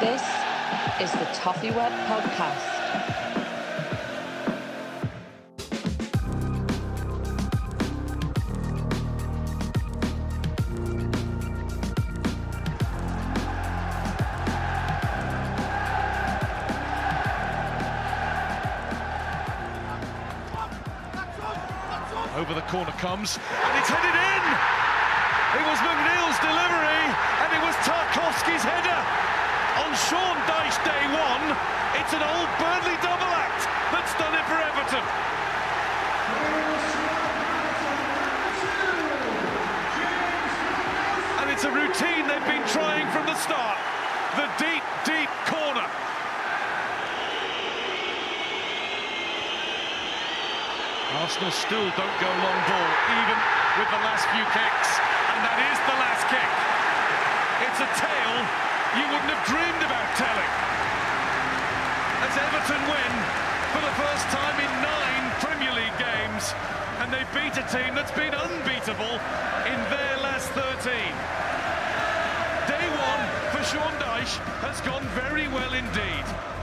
This is the Toffee Web Podcast. Over the corner comes, and it's headed in! It was McNeil's delivery, and it was Tarkowski's header! On Sean Dyche day one, it's an old Burnley double act that's done it for Everton. And it's a routine they've been trying from the start. The deep, deep corner. Arsenal still don't go long ball, even with the last few kicks. And that is the last kick. It's a tale you wouldn't have dreamed about telling. As Everton win for the first time in nine Premier League games, and they beat a team that's been unbeatable in their last 13. Day one for Sean Dyche has gone very well indeed.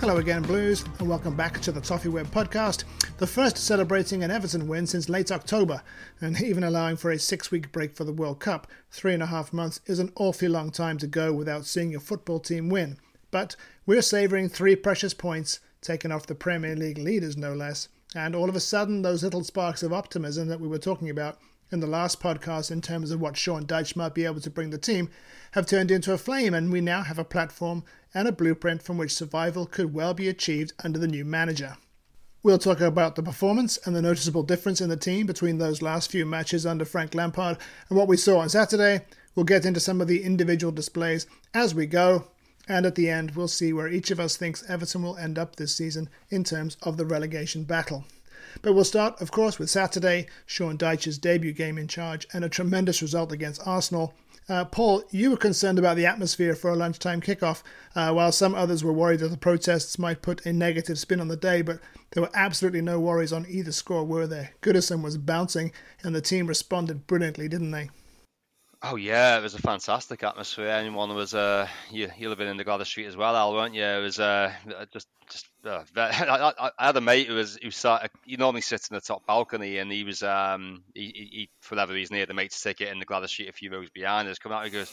Hello again, Blues, and welcome back to the Toffee Web podcast, the first celebrating an Everton win since late October, and even allowing for a six week break for the World Cup. Three and a half months is an awfully long time to go without seeing your football team win, but we're savouring three precious points taken off the Premier League leaders, no less, and all of a sudden, those little sparks of optimism that we were talking about in the last podcast in terms of what Sean Dyche might be able to bring the team have turned into a flame, and we now have a platform and a blueprint from which survival could well be achieved under the new manager. We'll talk about the performance and the noticeable difference in the team between those last few matches under Frank Lampard and what we saw on Saturday. We'll get into some of the individual displays as we go, and at the end, we'll see where each of us thinks Everton will end up this season in terms of the relegation battle. But we'll start, of course, with Saturday, Sean Dyche's debut game in charge, and a tremendous result against Arsenal. Uh, Paul, you were concerned about the atmosphere for a lunchtime kickoff, uh, while some others were worried that the protests might put a negative spin on the day, but there were absolutely no worries on either score, were there? Goodison was bouncing, and the team responded brilliantly, didn't they? Oh yeah, it was a fantastic atmosphere. Anyone was uh, you you living in the Gwladys Street as well, Al, weren't you? It was uh, just just. Uh, I, I, had a mate who was who sat. He normally sits in the top balcony, and he was um he, he for whatever reason he had the mate's ticket in the Gwladys Street a few rows behind us. Come out, he goes,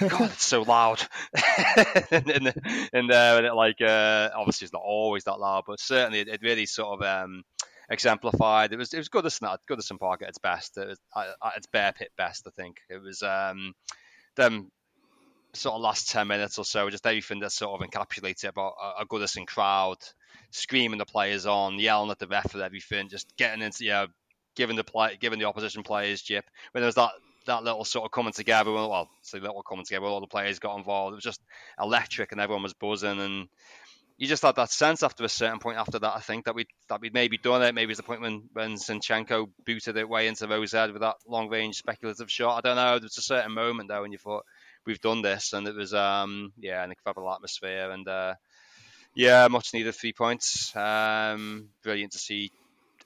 "God, it's so loud," and and, and, uh, and it, like uh, obviously it's not always that loud, but certainly it, it really sort of um exemplified. It was it was Goodison at Goodison Park at its best. It was at its bear pit best, I think. It was um, them sort of last ten minutes or so, just everything that sort of encapsulated about a, a Goodison crowd, screaming the players on, yelling at the ref and everything, just getting into know, giving the play, giving the opposition players jip. When there was that that little sort of coming together, well, say little coming together, all the players got involved. It was just electric, and everyone was buzzing and you just had that sense after a certain point after that. I think that we that we'd maybe done it. Maybe it's the point when when Zinchenko booted it way into Rose with that long range speculative shot. I don't know. There was a certain moment there when you thought we've done this, and it was um yeah, an incredible atmosphere and uh, yeah, much needed three points. Um, brilliant to see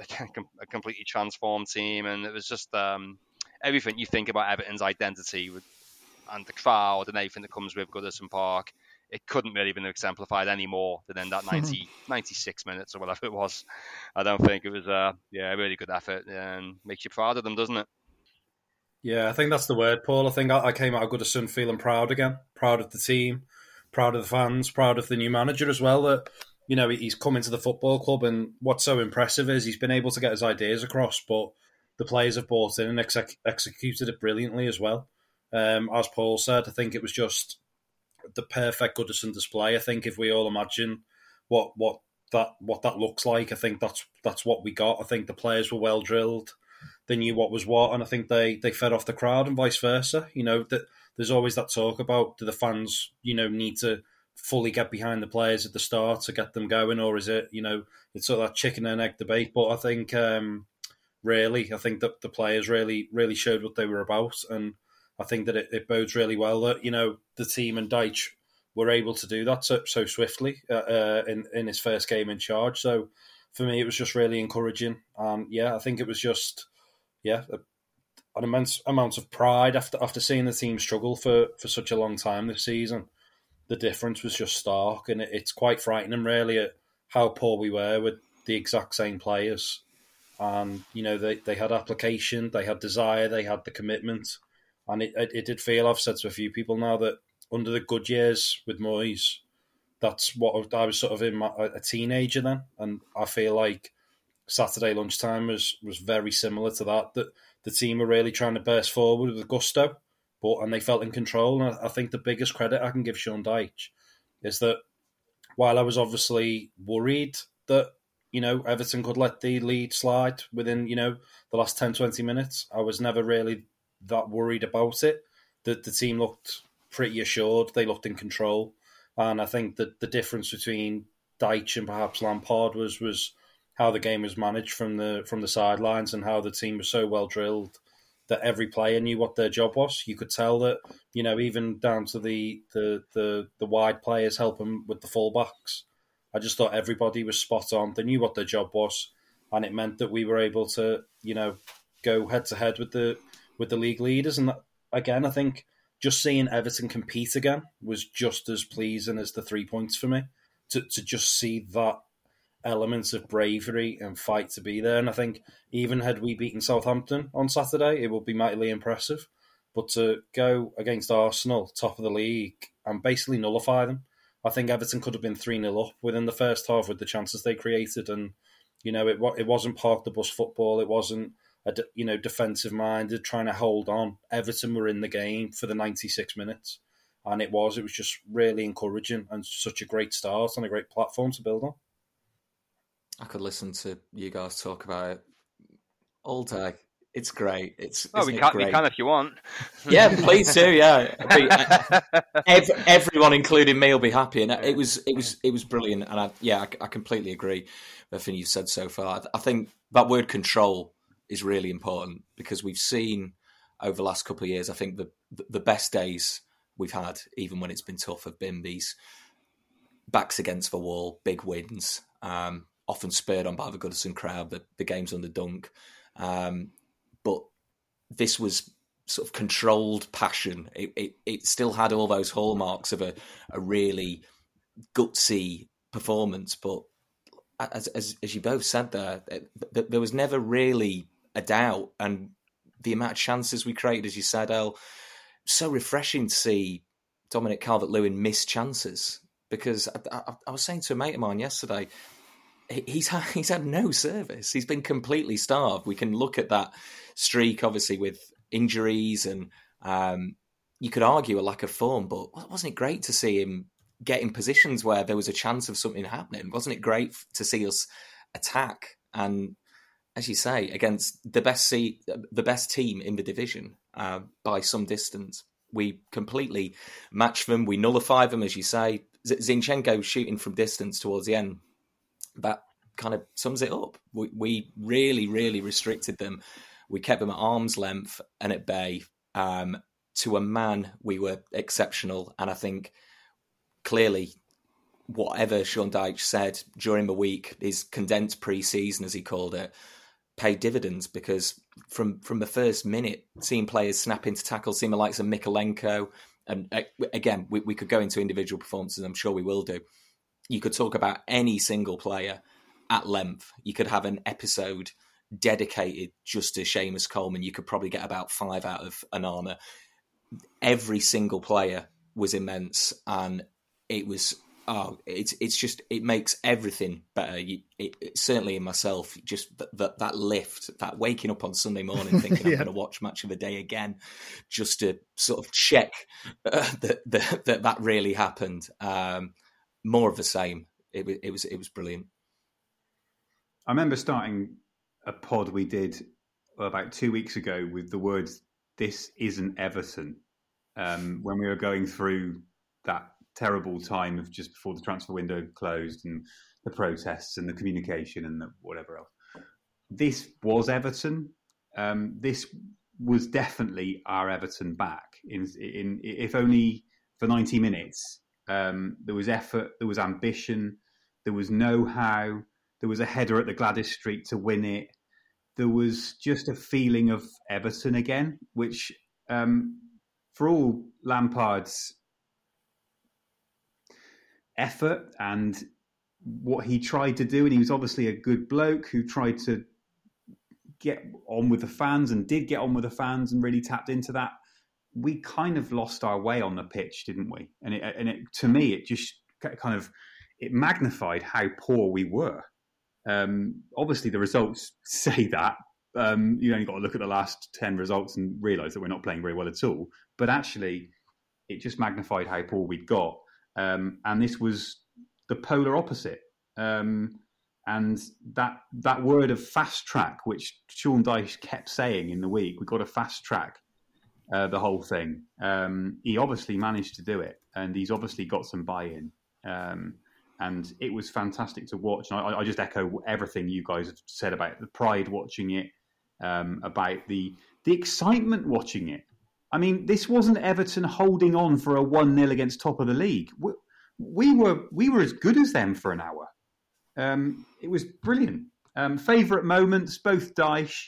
a, completely transformed team, and it was just um, everything you think about Everton's identity with, and the crowd and everything that comes with Goodison Park it couldn't really have been exemplified any more than in that 90, 96 minutes or whatever it was. I don't think it was yeah, a really good effort and makes you proud of them, doesn't it? Yeah, I think that's the word, Paul. I think I, I came out of Goodison feeling proud again, proud of the team, proud of the fans, proud of the new manager as well. That you know he's come into the football club, and what's so impressive is he's been able to get his ideas across, but the players have bought in and exec- executed it brilliantly as well. Um, as Paul said, I think it was just the perfect Goodison display. I think if we all imagine what what that what that looks like, I think that's that's what we got. I think the players were well drilled. They knew what was what, and I think they they fed off the crowd and vice versa. You know that there's always that talk about do the fans you know need to fully get behind the players at the start to get them going, or is it you know it's sort of that chicken and egg debate? But I think um, really, I think that the players really really showed what they were about and I think that it, it, bodes really well that you know the team and Dyche were able to do that so, so swiftly uh, uh, in in his first game in charge. So for me, it was just really encouraging. And yeah, I think it was just yeah a, an immense amount of pride after after seeing the team struggle for for such a long time this season. The difference was just stark, and it, it's quite frightening, really, at how poor we were with the exact same players. And you know, they they had application, they had desire, they had the commitment and it, it, it did feel, I've said to a few people now, that under the good years with Moyes, that's what I was sort of in my, a teenager then. And I feel like Saturday lunchtime was, was very similar to that, that the team were really trying to burst forward with gusto, but and they felt in control. And I, I think the biggest credit I can give Sean Dyche is that while I was obviously worried that you know, Everton could let the lead slide within, you know, the last 10, 20 minutes. I was never really that worried about it. That the team looked pretty assured, they looked in control, and I think that the difference between Dyche and perhaps Lampard was was how the game was managed from the from the sidelines and how the team was so well drilled that every player knew what their job was. You could tell that, you know, even down to the the the, the wide players helping with the fullbacks. I just thought everybody was spot on. They knew what their job was, and it meant that we were able to, you know, go head to head with the with the league leaders. And that, again, I think just seeing Everton compete again was just as pleasing as the three points for me. To to just see that element of bravery and fight to be there. And I think even had we beaten Southampton on Saturday, it would be mightily impressive. But to go against Arsenal, top of the league, and basically nullify them, I think Everton could have been 3 0 up within the first half with the chances they created. And, you know, it, it wasn't park the bus football. It wasn't a you know defensive minded, trying to hold on. Everton were in the game for the 96 minutes, and it was it was just really encouraging and such a great start and a great platform to build on. I could listen to you guys talk about it all day. It's great. It's oh, we can, we can if you want. Yeah, please do. Yeah, every, everyone, including me, will be happy. And it was, it was, it was brilliant. And I, yeah, I, I completely agree with everything you've said so far. I think that word control is really important because we've seen over the last couple of years. I think the the best days we've had, even when it's been tough, have been these backs against the wall, big wins, um, often spurred on by the Goodison crowd, the, the games on the Dunk. Um, but this was sort of controlled passion. It, it, it still had all those hallmarks of a, a really gutsy performance, but as, as, as you both said there, there was never really a doubt. And the amount of chances we created, as you said, El, so refreshing to see Dominic Calvert Lewin miss chances. Because I, I, I, was saying to a mate of mine yesterday, he's had, he's had no service. He's been completely starved. We can look at that streak, obviously, with injuries and um, you could argue a lack of form, but wasn't it great to see him get in positions where there was a chance of something happening? Wasn't it great to see us attack and as you say, against the best seat, the best team in the division uh, by some distance. We completely match them. We nullify them, as you say. Zinchenko shooting from distance towards the end, that kind of sums it up. We, we really, really restricted them. We kept them at arm's length and at bay. Um, to a man, we were exceptional. And I think clearly, whatever Sean Dyche said during the week, his condensed pre season, as he called it, paid dividends because from from the first minute, seeing players snap into tackles, seeing the likes of Mykolenko, and uh, again, we, we could go into individual performances. I'm sure we will do. You could talk about any single player at length. You could have an episode dedicated just to Seamus Coleman. You could probably get about five out of Onana. Every single player was immense, and it was oh, it's it's just it makes everything better. You, it, it, certainly in myself, just that, that, that lift, that waking up on Sunday morning thinking yeah. I'm going to watch match of the day again, just to sort of check uh, that, that, that that really happened. Um, more of the same. It, it was it was brilliant. I remember starting a pod we did about two weeks ago with the words "This isn't Everton" um, when we were going through that terrible time of just before the transfer window closed and the protests and the communication and the whatever else. This was Everton. Um, this was definitely our Everton back. In, in if only for ninety minutes, um, there was effort, there was ambition, there was know-how, there was a header at the Gwladys Street to win it. There was just a feeling of Everton again, which, um, for all Lampard's effort and what he tried to do. And he was obviously a good bloke who tried to get on with the fans and did get on with the fans and really tapped into that. We kind of lost our way on the pitch, didn't we? And it, and it, to me, it just kind of it magnified how poor we were. Um, obviously, the results say that. Um, you only got to look at the last ten results and realise that we're not playing very well at all. But actually, it just magnified how poor we'd got. Um, and this was the polar opposite. Um, and that that word of fast track, which Sean Dyche kept saying in the week, we've got a fast track uh, the whole thing. Um, he obviously managed to do it, and he's obviously got some buy-in. Um, and it was fantastic to watch. And I, I, just echo everything you guys have said about the pride watching it, um, about the the excitement watching it. I mean, this wasn't Everton holding on for a one 0 against top of the league. We, we, were we were as good as them for an hour. Um, it was brilliant. Um, favorite moments, both Dyche.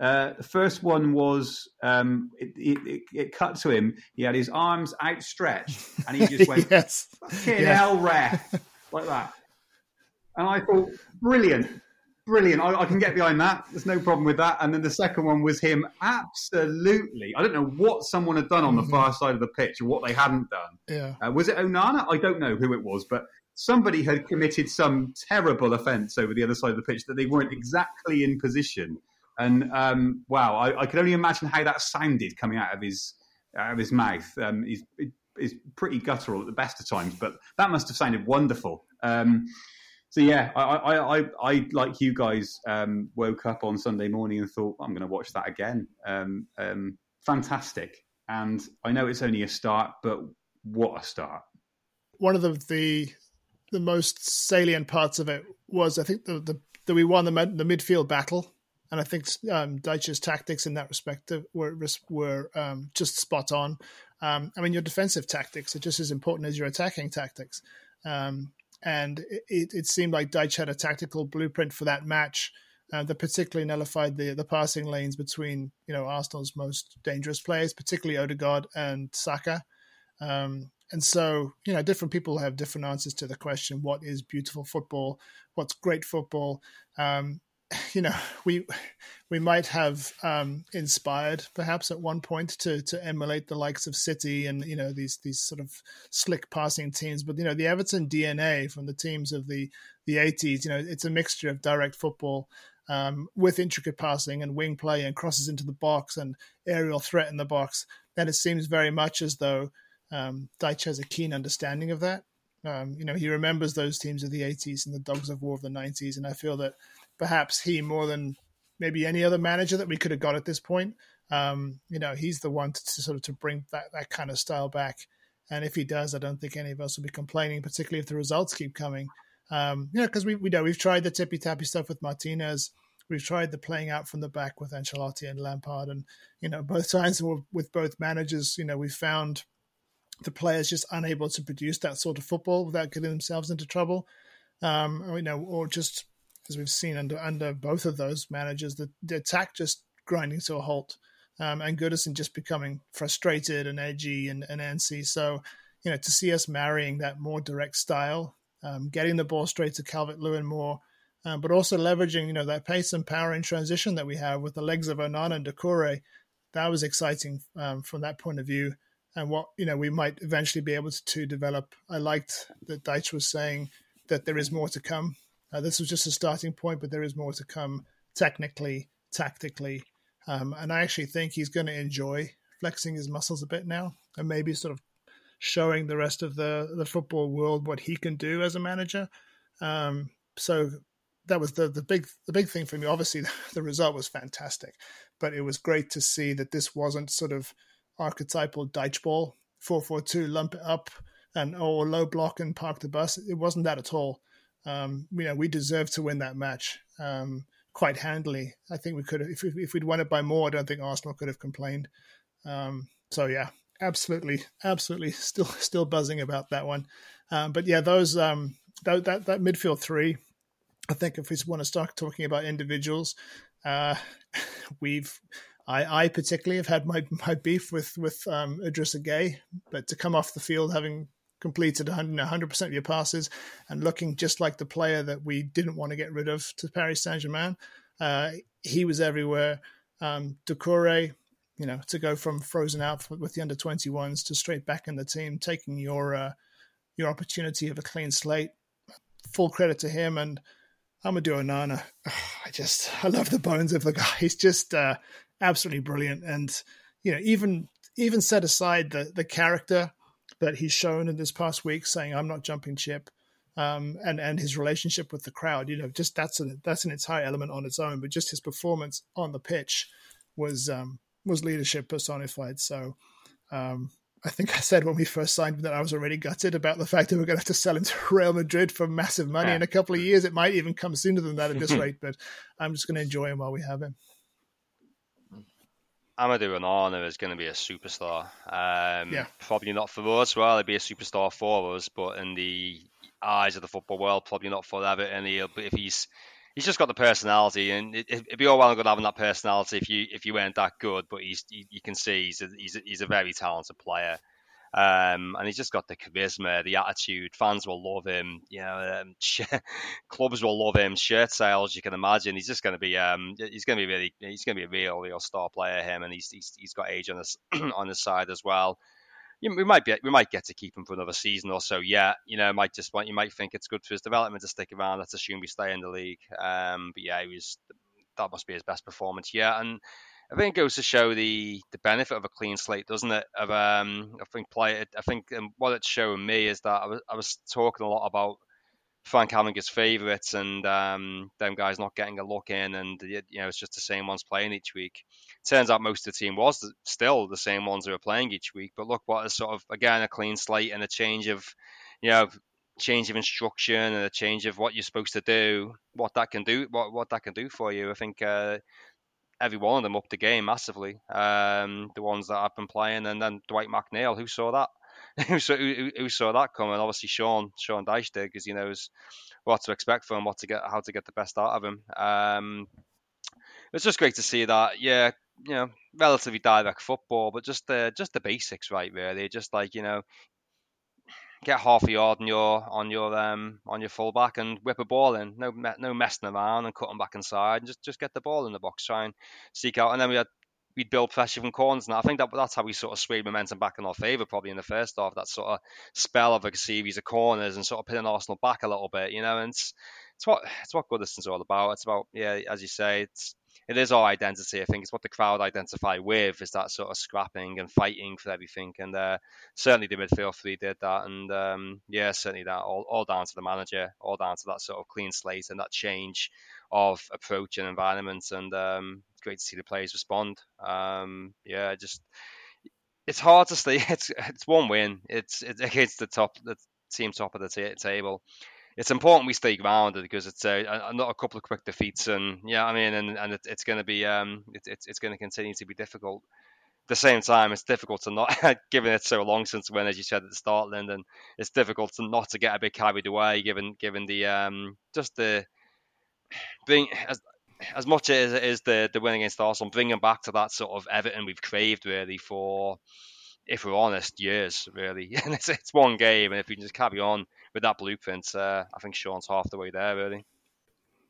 Uh, the first one was um, it, it, it, cut to him. He had his arms outstretched, and he just went, yes. "Fucking yeah. hell, ref!" like that. And I thought, brilliant, brilliant. I, I, can get behind that. There's no problem with that. And then the second one was him absolutely. I don't know what someone had done on the mm-hmm. far side of the pitch or what they hadn't done. Yeah. Uh, was it Onana? I don't know who it was, but somebody had committed some terrible offence over the other side of the pitch that they weren't exactly in position. And um, wow, I, I, can only imagine how that sounded coming out of his out of his mouth. Um, he's, he's pretty guttural at the best of times, but that must have sounded wonderful. Um, so yeah, I, I, I, I, like you guys um, woke up on Sunday morning and thought I'm going to watch that again. Um, um, fantastic, and I know it's only a start, but what a start! One of the the, the most salient parts of it was I think the, the that we won the the midfield battle, and I think um, Dyche's tactics in that respect were were um, just spot on. Um, I mean, your defensive tactics are just as important as your attacking tactics. Um, and it, it seemed like Dyche had a tactical blueprint for that match uh, that particularly nullified the the passing lanes between you know Arsenal's most dangerous players, particularly Odegaard and Saka. Um, and so, you know, different people have different answers to the question: what is beautiful football? What's great football? Um, you know, we we might have um, inspired perhaps at one point to to emulate the likes of City and you know these these sort of slick passing teams. But you know, the Everton DNA from the teams of the the eighties, you know, it's a mixture of direct football um, with intricate passing and wing play and crosses into the box and aerial threat in the box. And it seems very much as though um, Dyche has a keen understanding of that. Um, you know, he remembers those teams of the 80s and the Dogs of War of the 90s. And I feel that perhaps he more than maybe any other manager that we could have got at this point. Um, you know, he's the one to, to, sort of to bring that, that kind of style back. And if he does, I don't think any of us will be complaining, particularly if the results keep coming. Um, you know, because we, we know we've tried the tippy tappy stuff with Martinez. We've tried the playing out from the back with Ancelotti and Lampard, and you know, both times with both managers, you know, we found the players just unable to produce that sort of football without getting themselves into trouble. Um, you know, or just as we've seen under under both of those managers, the, the attack just grinding to a halt, um, and Goodison just becoming frustrated and edgy and, and antsy. So, you know, to see us marrying that more direct style, um, getting the ball straight to Calvert Lewin more, um, but also leveraging, you know, that pace and power in transition that we have with the legs of Onana and Doucouré, that was exciting um, from that point of view. And what, you know, we might eventually be able to, to develop. I liked that Dyche was saying that there is more to come. Uh, this was just a starting point, but there is more to come technically, tactically. Um, and I actually think he's going to enjoy flexing his muscles a bit now and maybe sort of showing the rest of the, the football world what he can do as a manager. Um, so that was the, the big the big thing for me. Obviously, the result was fantastic, but it was great to see that this wasn't sort of archetypal Dyche ball, 4-4-2, lump it up, and or low block and park the bus. It wasn't that at all. Um, you know, we deserved to win that match um, quite handily. I think we could have, if, we, if we'd won it by more, I don't think Arsenal could have complained. Um, so yeah, absolutely, absolutely, still still buzzing about that one. Um, but yeah, those um, that, that that midfield three. I think if we want to start talking about individuals, uh, we've I, I particularly have had my, my beef with with um, Idrissa Gueye, but to come off the field having completed 100 percent of your passes and looking just like the player that we didn't want to get rid of to Paris Saint Germain, uh, he was everywhere. Um, Doucouré, you know, to go from frozen out with the under 21s to straight back in the team, taking your uh, your opportunity of a clean slate. Full credit to him and Amadou Onana. I just I love the bones of the guy. He's just uh, absolutely brilliant. And you know, even even set aside the the character that he's shown in this past week, saying I'm not jumping chip, um, and and his relationship with the crowd. You know, just that's a that's an entire element on its own. But just his performance on the pitch was um, was leadership personified. So. Um, I think I said when we first signed that I was already gutted about the fact that we're going to have to sell him to Real Madrid for massive money yeah. in a couple of years. It might even come sooner than that at this rate, but I'm just going to enjoy him while we have him. Amadou Onana is going to be a superstar. Um, yeah. Probably not for us. Well, he'd be a superstar for us, but in the eyes of the football world, probably not forever. And he'll, but if he's he's just got the personality, and it, would be all well and good having that personality if you if you weren't that good. But he's you, you can see he's a, he's a, he's a very talented player. Um, and he's just got the charisma, the attitude. Fans will love him. You know, um, clubs will love him. Shirt sales, you can imagine. He's just going to be, um, he's going to be really, he's going to be a real, real star player. Him, and he's he's, he's got age on his on his side as well. we might be, we might get to keep him for another season or so. Yeah, you know, might just want, you might think it's good for his development to stick around. Let's assume we stay in the league. Um, but yeah, he was that must be his best performance. Yeah, and I think it goes to show the the benefit of a clean slate, doesn't it? Of um, I think play. I think um, what it's showing me is that I was I was talking a lot about Frank having favourites and um, them guys not getting a look in, and you know it's just the same ones playing each week. Turns out most of the team was still the same ones who were playing each week, but look what is sort of again a clean slate and a change of you know change of instruction and a change of what you're supposed to do, what that can do, what what that can do for you. I think uh, every one of them up the game massively. Um, the ones that I've been playing, and then Dwight McNeil, who saw that? who, saw, who, who, saw that coming? Obviously, Sean Sean Dyche did because he knows what to expect from him, what to get, how to get the best out of him. Um, it's just great to see that. Yeah, you know, relatively direct football, but just the just the basics, right? Really, just like you know, get half a yard on your on your um on your fullback and whip a ball in. No no messing around and cutting back inside. And just just get the ball in the box. Try and seek out. And then we had we'd build pressure from corners. And I think that that's how we sort of swayed momentum back in our favour probably in the first half. That sort of spell of a series of corners and sort of pinning Arsenal back a little bit. You know, and it's it's what it's what Goodison's all about. It's about yeah, as you say, it's it is our identity. I think it's what the crowd identify with is that sort of scrapping and fighting for everything. And uh, certainly the midfield three did that. And um, yeah, certainly that all, all down to the manager, all down to that sort of clean slate and that change of approach and environment. And um, great to see the players respond. Um, yeah, just it's hard to see. It's it's one win. It's it's against the top the team top of the t- table. It's important we stay grounded because it's a, a, not a couple of quick defeats and yeah, I mean, and and it, it's going to be um, it, it's it's going to continue to be difficult. At the same time, it's difficult to not, given it so long since when, as you said at the start, Lyndon, it's difficult to not to get a bit carried away, given given the um, just the being as as much as it is the the win against Arsenal, bringing back to that sort of Everton we've craved really for, if we're honest, years really. And it's it's one game, and if we can just carry on with that blueprint, uh, I think Sean's half the way there really.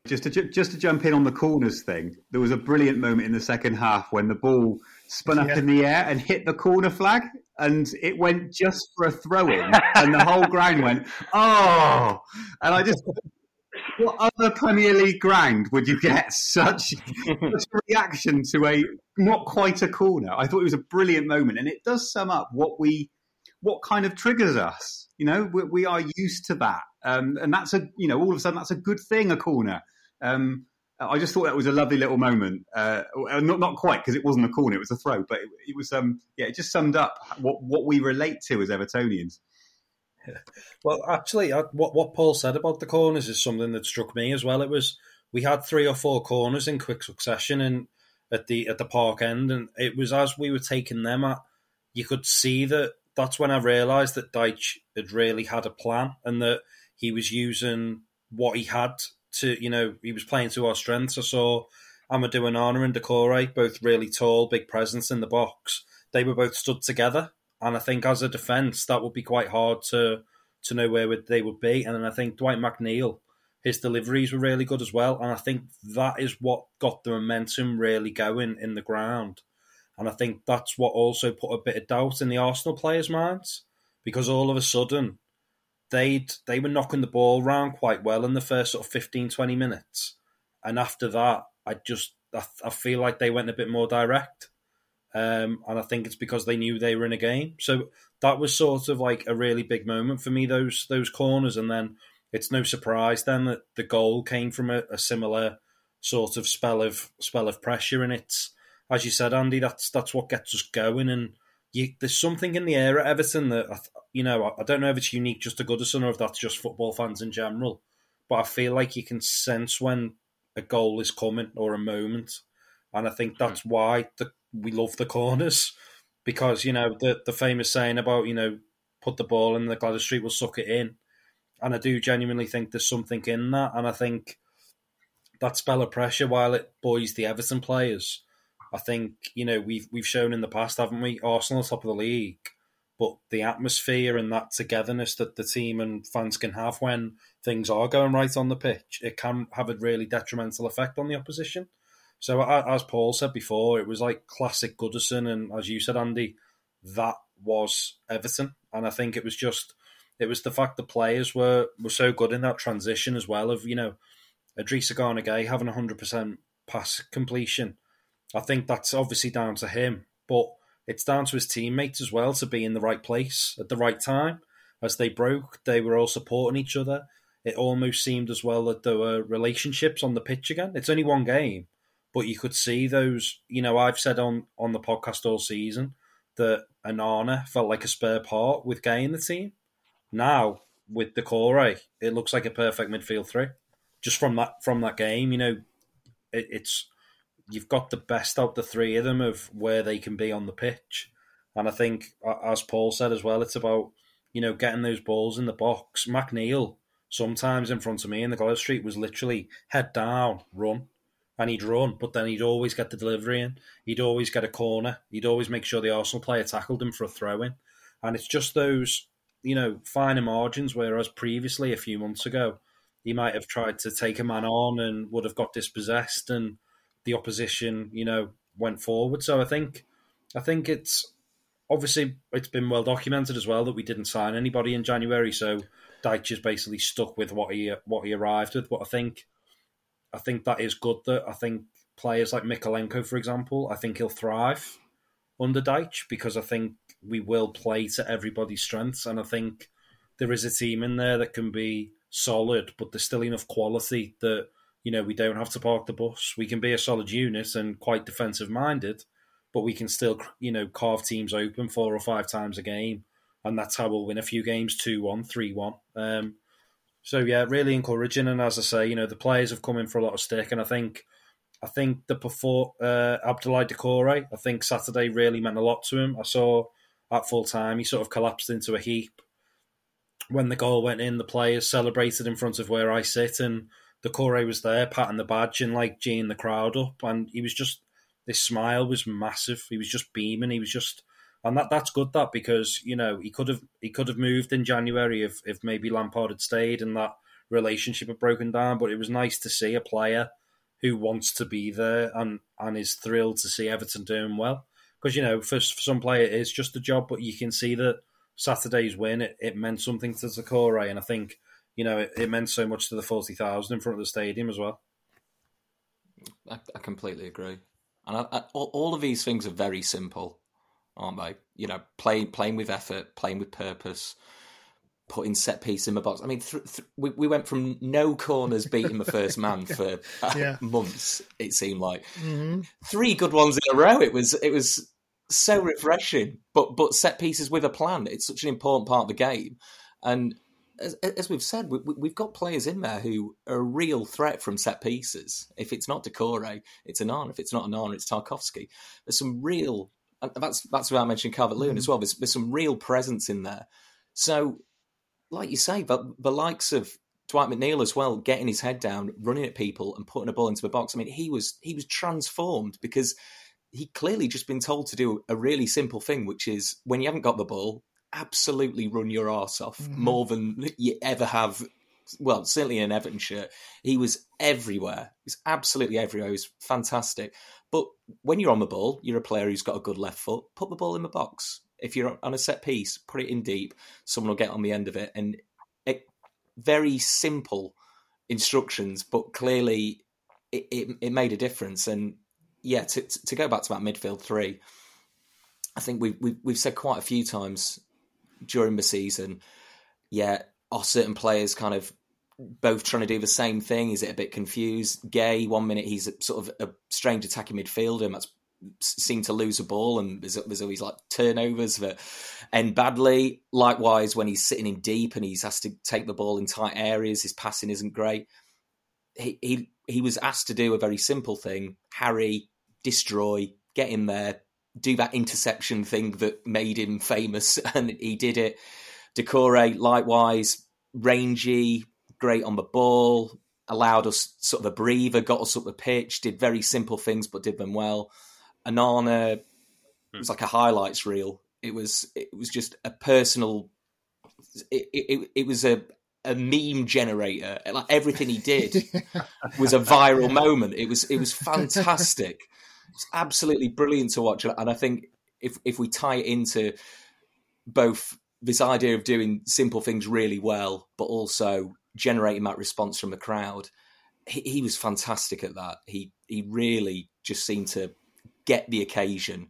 Just to just to jump in on the corners thing, there was a brilliant moment in the second half when the ball spun up yeah. in the air and hit the corner flag, and it went just for a throw in, and the whole ground went oh, and I just what other Premier League ground would you get such, such a reaction to a not quite a corner? I thought it was a brilliant moment, and it does sum up what we what kind of triggers us. You know, we, we are used to that, um, and that's a you know all of a sudden that's a good thing. A corner. Um, I just thought that was a lovely little moment. Uh, not not quite because it wasn't a corner; it was a throw, but it, it was um, yeah, it just summed up what what we relate to as Evertonians. Well, actually, uh, what what Paul said about the corners is something that struck me as well. It was we had three or four corners in quick succession and at the at the park end, and it was as we were taking them at, you could see that. That's when I realised that Dyche had really had a plan and that he was using what he had to, you know, he was playing to our strengths. I saw Amadou Onana and Doucouré, both really tall, big presence in the box. They were both stood together and I think as a defence, that would be quite hard to to know where they would be. And then I think Dwight McNeil, his deliveries were really good as well. And I think that is what got the momentum really going in the ground. And I think that's what also put a bit of doubt in the Arsenal players' minds because all of a sudden they they were knocking the ball around quite well in the first sort of 15, 20 minutes. And after that, I just I, I feel like they went a bit more direct. Um, and I think it's because they knew they were in a game. So that was sort of like a really big moment for me. Those those corners, and then it's no surprise then that the goal came from a, a similar sort of spell of spell of pressure. And it's as you said, Andy, that's that's what gets us going. And you, there's something in the air at Everton that you know I don't know if it's unique just to Goodison or if that's just football fans in general. But I feel like you can sense when a goal is coming or a moment. And I think that's hmm. why the we love the corners because you know the the famous saying about you know put the ball in the Gwladys Street will suck it in, and I do genuinely think there's something in that, and I think that spell of pressure while it buoys the Everton players. I think you know we've we've shown in the past, haven't we? Arsenal top of the league, but the atmosphere and that togetherness that the team and fans can have when things are going right on the pitch, it can have a really detrimental effect on the opposition. So as Paul said before, it was like classic Goodison, and as you said, Andy, that was Everton, and I think it was just it was the fact the players were were so good in that transition as well of you know Idrissa Gana Gueye having hundred percent pass completion. I think that's obviously down to him, but it's down to his teammates as well to be in the right place at the right time. As they broke, they were all supporting each other. It almost seemed as well that there were relationships on the pitch again. It's only one game, but you could see those. You know, I've said on on the podcast all season that Onana felt like a spare part with Gueye in the team. Now with the Doucouré, it looks like a perfect midfield three. Just from that from that game, you know, it, it's you've got the best out the three of them of where they can be on the pitch, and I think as Paul said as well, it's about you know getting those balls in the box. McNeil sometimes in front of me in the Gwladys Street was literally head down, run and he'd run, but then he'd always get the delivery in. He'd always get a corner. He'd always make sure the Arsenal player tackled him for a throw in. And it's just those, you know, finer margins, whereas previously, a few months ago, he might have tried to take a man on and would have got dispossessed and the opposition, you know, went forward. So I think I think it's obviously it's been well documented as well that we didn't sign anybody in January, so Dyche is basically stuck with what he what he arrived with. But I think I think that is good. That I think players like Mykolenko, for example, I think he'll thrive under Dyche because I think we will play to everybody's strengths, and I think there is a team in there that can be solid, but there's still enough quality that you know we don't have to park the bus. We can be a solid unit and quite defensive minded, but we can still, you know, carve teams open four or five times a game, and that's how we'll win a few games 2 1, 3 1. Um, so, yeah, really encouraging. And as I say, you know, the players have come in for a lot of stick, and I think. I think the before uh, Abdoulaye Doucouré, I think Saturday really meant a lot to him. I saw at full time he sort of collapsed into a heap when the goal went in, the players celebrated in front of where I sit, and Doucouré was there patting the badge and like geeing the crowd up, and he was just this smile was massive. He was just beaming. He was just, and that that's good. That because you know he could have he could have moved in January if if maybe Lampard had stayed and that relationship had broken down. But it was nice to see a player who wants to be there and and is thrilled to see Everton doing well. Because you know, for, for some player it is just a job, but you can see that Saturday's win, it, it meant something to Doucouré, and I think you know it, it meant so much to the forty thousand in front of the stadium as well. I, I completely agree, and I, I, all of these things are very simple, aren't they? You know, playing playing with effort, playing with purpose, putting set piece in the box. I mean, th- th- we we went from no corners beating the first man for yeah. months. It seemed like mm-hmm. three good ones in a row. It was it was so refreshing. But but set pieces with a plan. It's such an important part of the game, and as, as we've said, we, have got players in there who are a real threat from set pieces. If it's not Doucouré, it's Onana. If it's not Onana, it's Tarkowski. There's some real. That's that's why I mentioned Calvert Lewin mm. as well. There's, there's some real presence in there. So, like you say, but the likes of Dwight McNeil as well, getting his head down, running at people, and putting a ball into the box. I mean, he was he was transformed because he clearly just been told to do a really simple thing, which is when you haven't got the ball, absolutely run your arse off mm-hmm. more than you ever have. Well, certainly in Everton shirt, he was everywhere. He was absolutely everywhere. He was fantastic. But when you're on the ball, you're a player who's got a good left foot. Put the ball in the box. If you're on a set piece, put it in deep. Someone will get on the end of it. And it, very simple instructions, but clearly it, it, it made a difference. And yeah, to, to go back to that midfield three, I think we've, we've, we've said quite a few times during the season, yeah, are certain players kind of both trying to do the same thing? Is it a bit confused? Gueye, one minute he's sort of a strange attacking midfielder and that's seemed to lose a ball and there's, there's always like turnovers that end badly. Likewise, when he's sitting in deep and he's has to take the ball in tight areas, his passing isn't great. He, he he was asked to do a very simple thing: harry, destroy, get in there, do that interception thing that made him famous, and he did it. Doucouré, likewise, rangy, great on the ball, allowed us sort of a breather, got us up the pitch, did very simple things but did them well. Onana it was hmm. like a highlights reel. It was it was just a personal. It it, it was a a meme generator. Like everything he did was a viral moment. It was it was fantastic. It's absolutely brilliant to watch, and I think if if we tie it into both this idea of doing simple things really well, but also generating that response from the crowd, he, he was fantastic at that. He he really just seemed to get the occasion,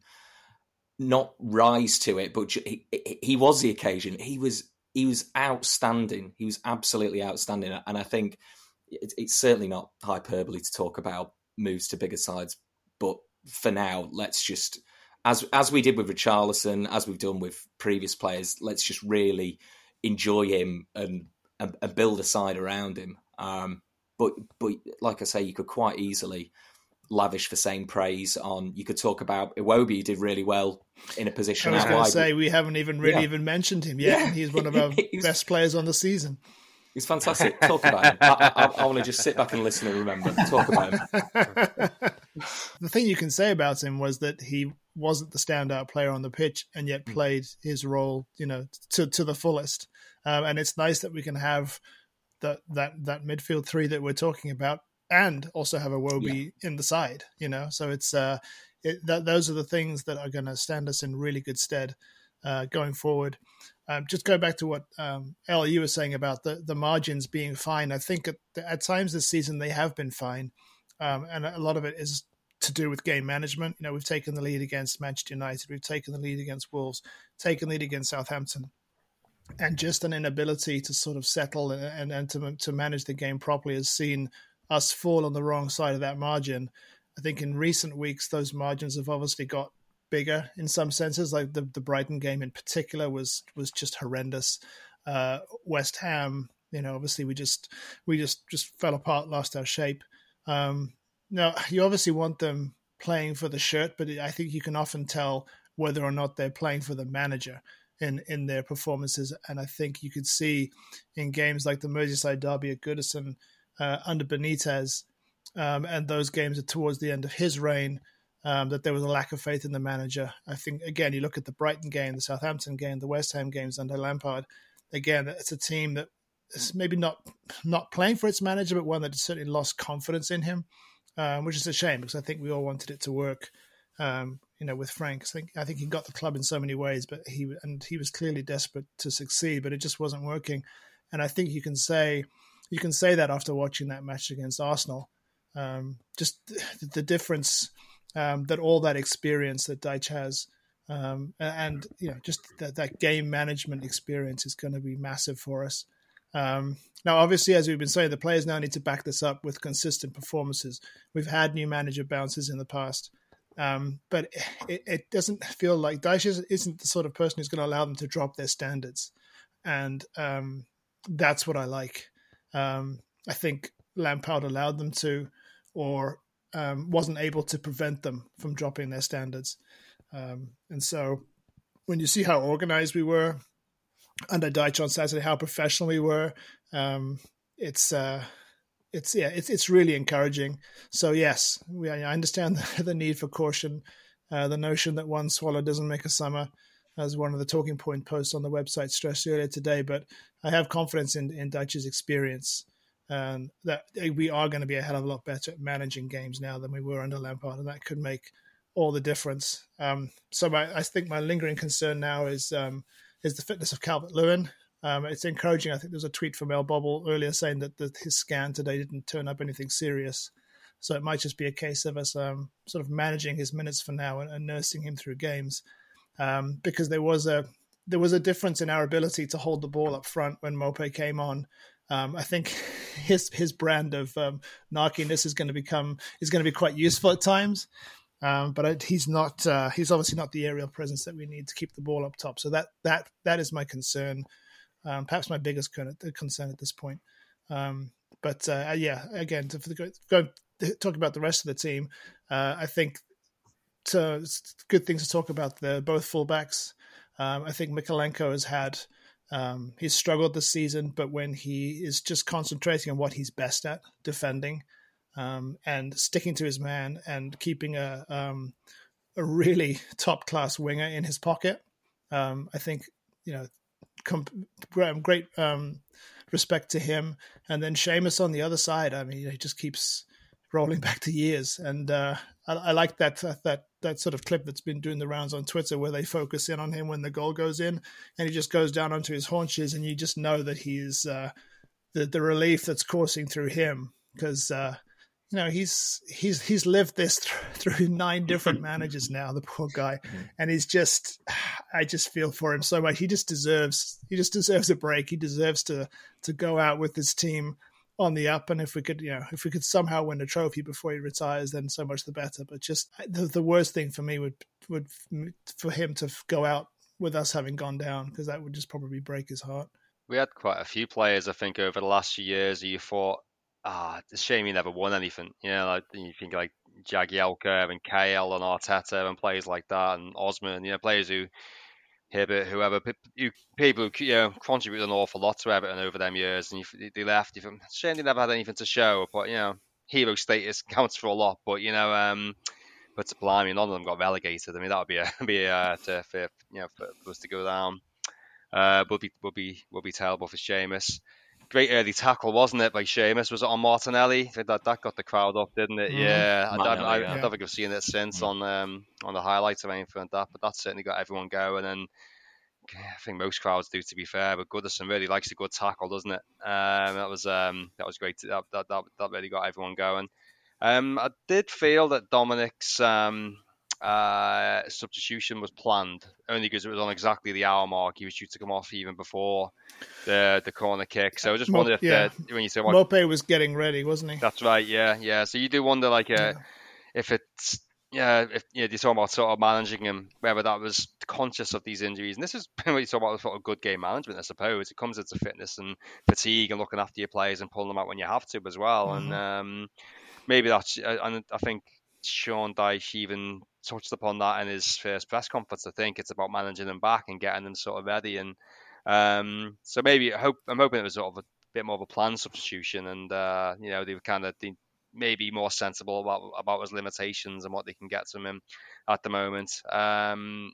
not rise to it, but he, he was the occasion. He was he was outstanding. He was absolutely outstanding, and I think it's certainly not hyperbole to talk about moves to bigger sides, but for now, let's just as as we did with Richarlison, as we've done with previous players, let's just really enjoy him and and, and build a side around him. Um, but but like I say, you could quite easily lavish the same praise on. You could talk about Iwobi did really well in a position. I was going to say we haven't even really yeah. even mentioned him yet, yeah. he's one of our best players on the season. He's fantastic. Talk about him. I, I, I, want to just sit back and listen and remember. Talk about him. the thing you can say about him was that he wasn't the standout player on the pitch, and yet hmm. played his role, you know, to to the fullest. Um, and it's nice that we can have that that that midfield three that we're talking about, and also have Iwobi yeah. in the side. You know, so it's uh, it, that, those are the things that are going to stand us in really good stead uh, going forward. Um, just go back to what um, El, you were saying about the, the margins being fine. I think at, at times this season they have been fine, um, and a lot of it is to do with game management. You know, we've taken the lead against Manchester United, we've taken the lead against Wolves, taken the lead against Southampton, and just an inability to sort of settle and, and, and to, to manage the game properly has seen us fall on the wrong side of that margin. I think in recent weeks those margins have obviously got bigger in some senses. Like the the Brighton game in particular was was just horrendous. Uh, West Ham, you know, obviously we just we just just fell apart, lost our shape. Um, now you obviously want them playing for the shirt, but I think you can often tell whether or not they're playing for the manager in in their performances. And I think you could see in games like the Merseyside derby at Goodison uh, under Benitez, um, and those games are towards the end of his reign. Um, that there was a lack of faith in the manager. I think again, you look at the Brighton game, the Southampton game, the West Ham games under Lampard. Again, it's a team that is maybe not not playing for its manager, but one that certainly lost confidence in him, um, which is a shame because I think we all wanted it to work. Um, you know, with Frank, I think I think he got the club in so many ways, but he and he was clearly desperate to succeed, but it just wasn't working. And I think you can say you can say that after watching that match against Arsenal, um, just the, the difference um, that all that experience that Dyche has, um, and you know, just that, that game management experience is going to be massive for us. Um, now, obviously, as we've been saying, the players now need to back this up with consistent performances. We've had new manager bounces in the past, um, but it, it, doesn't feel like Dyche isn't the sort of person who's going to allow them to drop their standards, and um, that's what I like. Um, I think Lampard allowed them to, or um, wasn't able to prevent them from dropping their standards. Um, and so, when you see how organized we were under Dyche on Saturday, how professional we were, um, it's uh, it's yeah, it's it's really encouraging. So yes, we, I understand the, the need for caution, uh, the notion that one swallow doesn't make a summer, as one of the talking point posts on the website stressed earlier today. But I have confidence in in Dyche's experience and that we are going to be a hell of a lot better at managing games now than we were under Lampard, and that could make all the difference. Um, so my, I think my lingering concern now is um, is the fitness of Calvert Lewin. Um, it's encouraging. I think there was a tweet from El Bobble earlier saying that his scan today didn't turn up anything serious. So it might just be a case of us um, sort of managing his minutes for now and, and nursing him through games, um, because there was a there was a difference in our ability to hold the ball up front when Maupay came on. Um, I think his his brand of um, narkiness is going to become is going to be quite useful at times. Um, but he's not. Uh, he's obviously not the aerial presence that we need to keep the ball up top. So that that that is my concern um, perhaps my biggest concern at this point. Um, but uh, yeah, again, to, to go, talk about the rest of the team, uh, I think to, it's good things to talk about the both fullbacks. Um, I think Mykolenko has had um, he's struggled this season, but when he is just concentrating on what he's best at, defending um, and sticking to his man and keeping a um, a really top class winger in his pocket, um, I think you know great um, respect to him. And then Seamus on the other side. I mean, he just keeps rolling back to years, and uh, I, I, like that that that sort of clip that's been doing the rounds on Twitter where they focus in on him when the goal goes in, and he just goes down onto his haunches, and you just know that he's uh, the the relief that's coursing through him because. Uh, you know he's he's he's lived this th- through nine different managers now the poor guy. Mm-hmm. and he's just i just feel for him so much. He just deserves he just deserves a break. He deserves to to go out with his team on the up. And if we could you know if we could somehow win a trophy before he retires then so much the better. But just the, the worst thing for me would would for him to go out with us having gone down because that would just probably break his heart. We had quite a few players i think over the last few years who you thought ah, it's a shame he never won anything. You know, like you think like Jagielka and Cahill and Arteta and players like that and Osman, you know, players who Hibbert, whoever, who, people who you know contributed an awful lot to Everton over them years, and you, they left. You think, shame they never had anything to show, but you know, hero status counts for a lot. But you know, um, but to blimey, none of them got relegated. I mean, that would be a be a uh, to, for you know for, for us to go down. Uh, would be would be would be terrible for Seamus great early tackle, wasn't it, by Seamus? Was it on Martinelli? That that got the crowd up, didn't it? Mm. Yeah, I, I, I, I, don't think I've seen it since mm. on um, on the highlights or anything like that, but that certainly got everyone going. And I think most crowds do, to be fair. But Goodison really likes a good tackle, doesn't it? Um, that was um, that was great. To, that, that that that really got everyone going. Um, I did feel that Dominic's um, uh, substitution was planned only because it was on exactly the hour mark. He was due to come off even before the the corner kick. So I just wondered if yeah. the, when you say what, Maupay was getting ready, wasn't he? That's right. Yeah, yeah. So you do wonder like uh, yeah. if it's yeah, if you know, you're talking about sort of managing him, whether that was conscious of these injuries, and this is what you talk about sort of good game management, I suppose. It comes into fitness and fatigue and looking after your players and pulling them out when you have to as well. Mm-hmm. And um, maybe that's, uh, and I think Sean Dyche even touched upon that in his first press conference. I think it's about managing them back and getting them sort of ready. And um, so maybe I hope I'm hoping it was sort of a bit more of a planned substitution, and uh, you know they were kind of maybe more sensible about about his limitations and what they can get from him at the moment. Um,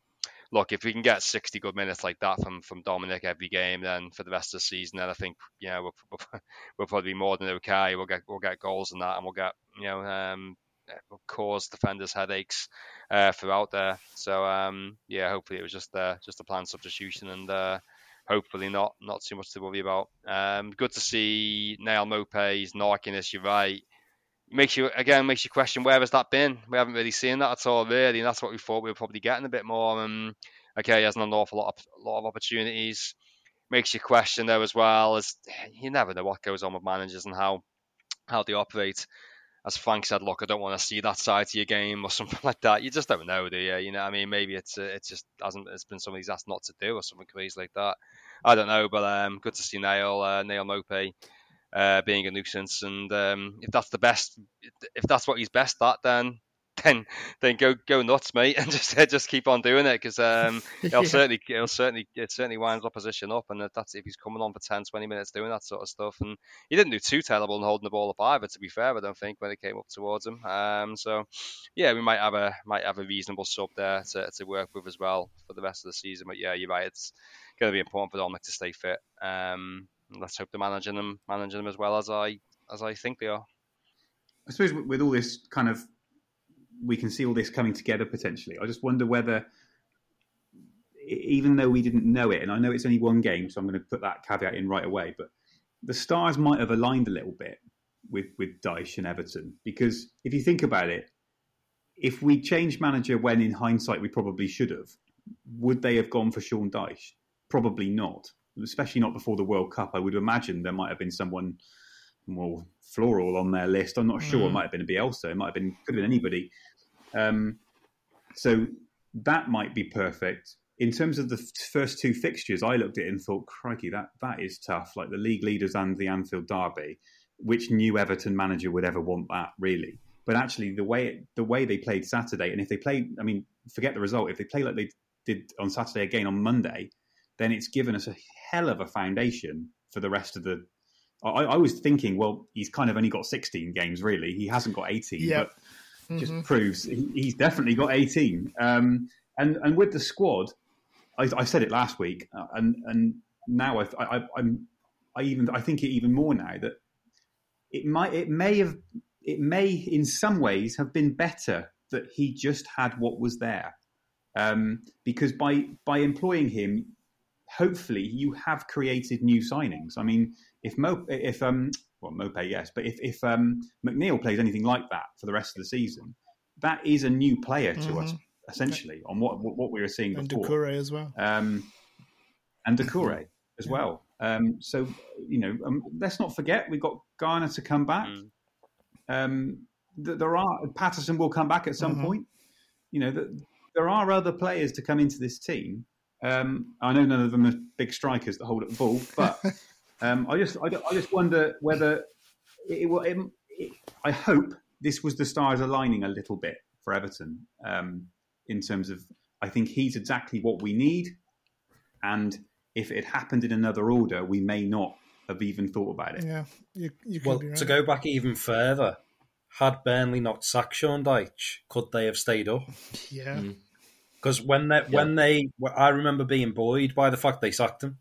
look, if we can get 60 good minutes like that from from Dominic every game, then for the rest of the season, then I think you know we'll, we'll probably be more than okay. We'll get we'll get goals in that, and we'll get you know um, cause defenders headaches uh, throughout there. So um, yeah, hopefully it was just uh, just a planned substitution, and uh, hopefully not not too much to worry about. Um, good to see Neal Maupay's knockiness. You're right makes you again makes you question where has that been? We haven't really seen that at all, really, and that's what we thought we were probably getting a bit more. Um, okay, he hasn't an awful lot of lot of opportunities. Makes you question there as well. As you never know what goes on with managers and how how they operate. As Frank said, look, I don't want to see that side to your game or something like that. You just don't know, do you? You know, I mean, maybe it's uh, it's just hasn't it's been something he's asked not to do or something crazy like that. I don't know, but um, good to see Neal uh, Neal Maupay uh, being a nuisance. And um, if that's the best, if that's what he's best at, then then then go go nuts, mate, and just just keep on doing it because um, it'll yeah. certainly it'll certainly it certainly winds opposition up, and that's if he's coming on for 10, 20 minutes doing that sort of stuff. And he didn't do too terrible in holding the ball up either, to be fair. I don't think when it came up towards him. Um, so yeah, we might have a might have a reasonable sub there to, to work with as well for the rest of the season. But yeah, you're right, it's going to be important for Dominic to stay fit. Um, let's hope they're managing them, managing them as well as I as I think they are. I suppose with all this kind of, we can see all this coming together potentially. I just wonder whether, even though we didn't know it, and I know it's only one game, so I'm going to put that caveat in right away, but the stars might have aligned a little bit with with Dyche and Everton because if you think about it, if we changed manager when in hindsight we probably should have, would they have gone for Sean Dyche? Probably not especially not before the World Cup. I would imagine there might have been someone more floral on their list. I'm not sure. Mm. It might have been a Bielsa. It might have been could have been anybody. Um, so that might be perfect. In terms of the first two fixtures, I looked at it and thought, crikey, that that is tough. Like the league leaders and the Anfield Derby, which new Everton manager would ever want that, really? But actually, the way it, the way they played Saturday, and if they played, I mean, forget the result. If they play like they did on Saturday again on Monday, then it's given us a hell of a foundation for the rest of the. I, I was thinking, well, he's kind of only got 16 games, really. He hasn't got 18, yep. but mm-hmm. just proves he, he's definitely got 18. Um, and and with the squad, I, I said it last week, uh, and and now I, I, I'm I even I think it even more now that it might it may have it may in some ways have been better that he just had what was there um, because by by employing him hopefully you have created new signings. I mean, if Mo, if um, well, Maupay, yes, but if if um, McNeil plays anything like that for the rest of the season, that is a new player to mm-hmm. us essentially on what what we were seeing and before. And as well. Um, and Doucouré as yeah. well. Um, so you know, um, let's not forget we've got Garner to come back. Mm. Um, th- there are Patterson will come back at some mm-hmm. point. You know, th- there are other players to come into this team um, I know none of them are big strikers that hold up the ball, but um, I just I, I, just wonder whether it, it, it, I hope this was the stars aligning a little bit for Everton um, in terms of I think he's exactly what we need, and if it happened in another order, we may not have even thought about it. Yeah, you, you well, right. to go back even further, had Burnley not sacked Sean Dyche, could they have stayed up? Yeah. Mm. Because when they yeah. when they, I remember being buoyed by the fact they sacked him.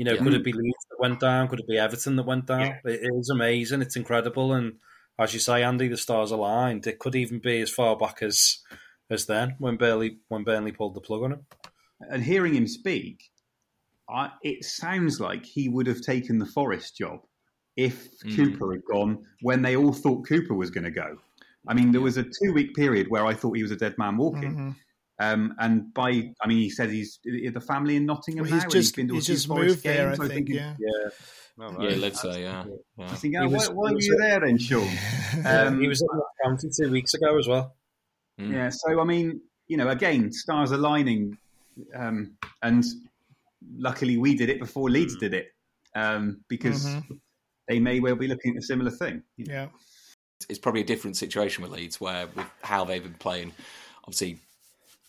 You know, yeah. could it be Leeds that went down? Could it be Everton that went down? Yeah. It is amazing. It's incredible, and as you say, Andy, the stars aligned. It could even be as far back as as then when Burnley when Burnley pulled the plug on him. And hearing him speak, I, it sounds like he would have taken the Forest job if mm. Cooper had gone when they all thought Cooper was going to go. I mean, there was a two week period where I thought he was a dead man walking. Mm-hmm. Um, and by, I mean, he said he's the family in Nottingham well, he's now. Just, he's, he's just moved there, I think. yeah. yeah. Oh, right. Yeah, let's say, yeah. yeah. Think, oh, was, why, why were you there then, Sean? Um, he was in the county two weeks ago as well. Mm. Yeah. So I mean, you know, again, stars aligning, um, and luckily we did it before Leeds mm. did it um, because mm-hmm. they may well be looking at a similar thing. Yeah. It's probably a different situation with Leeds where with how they've been playing, obviously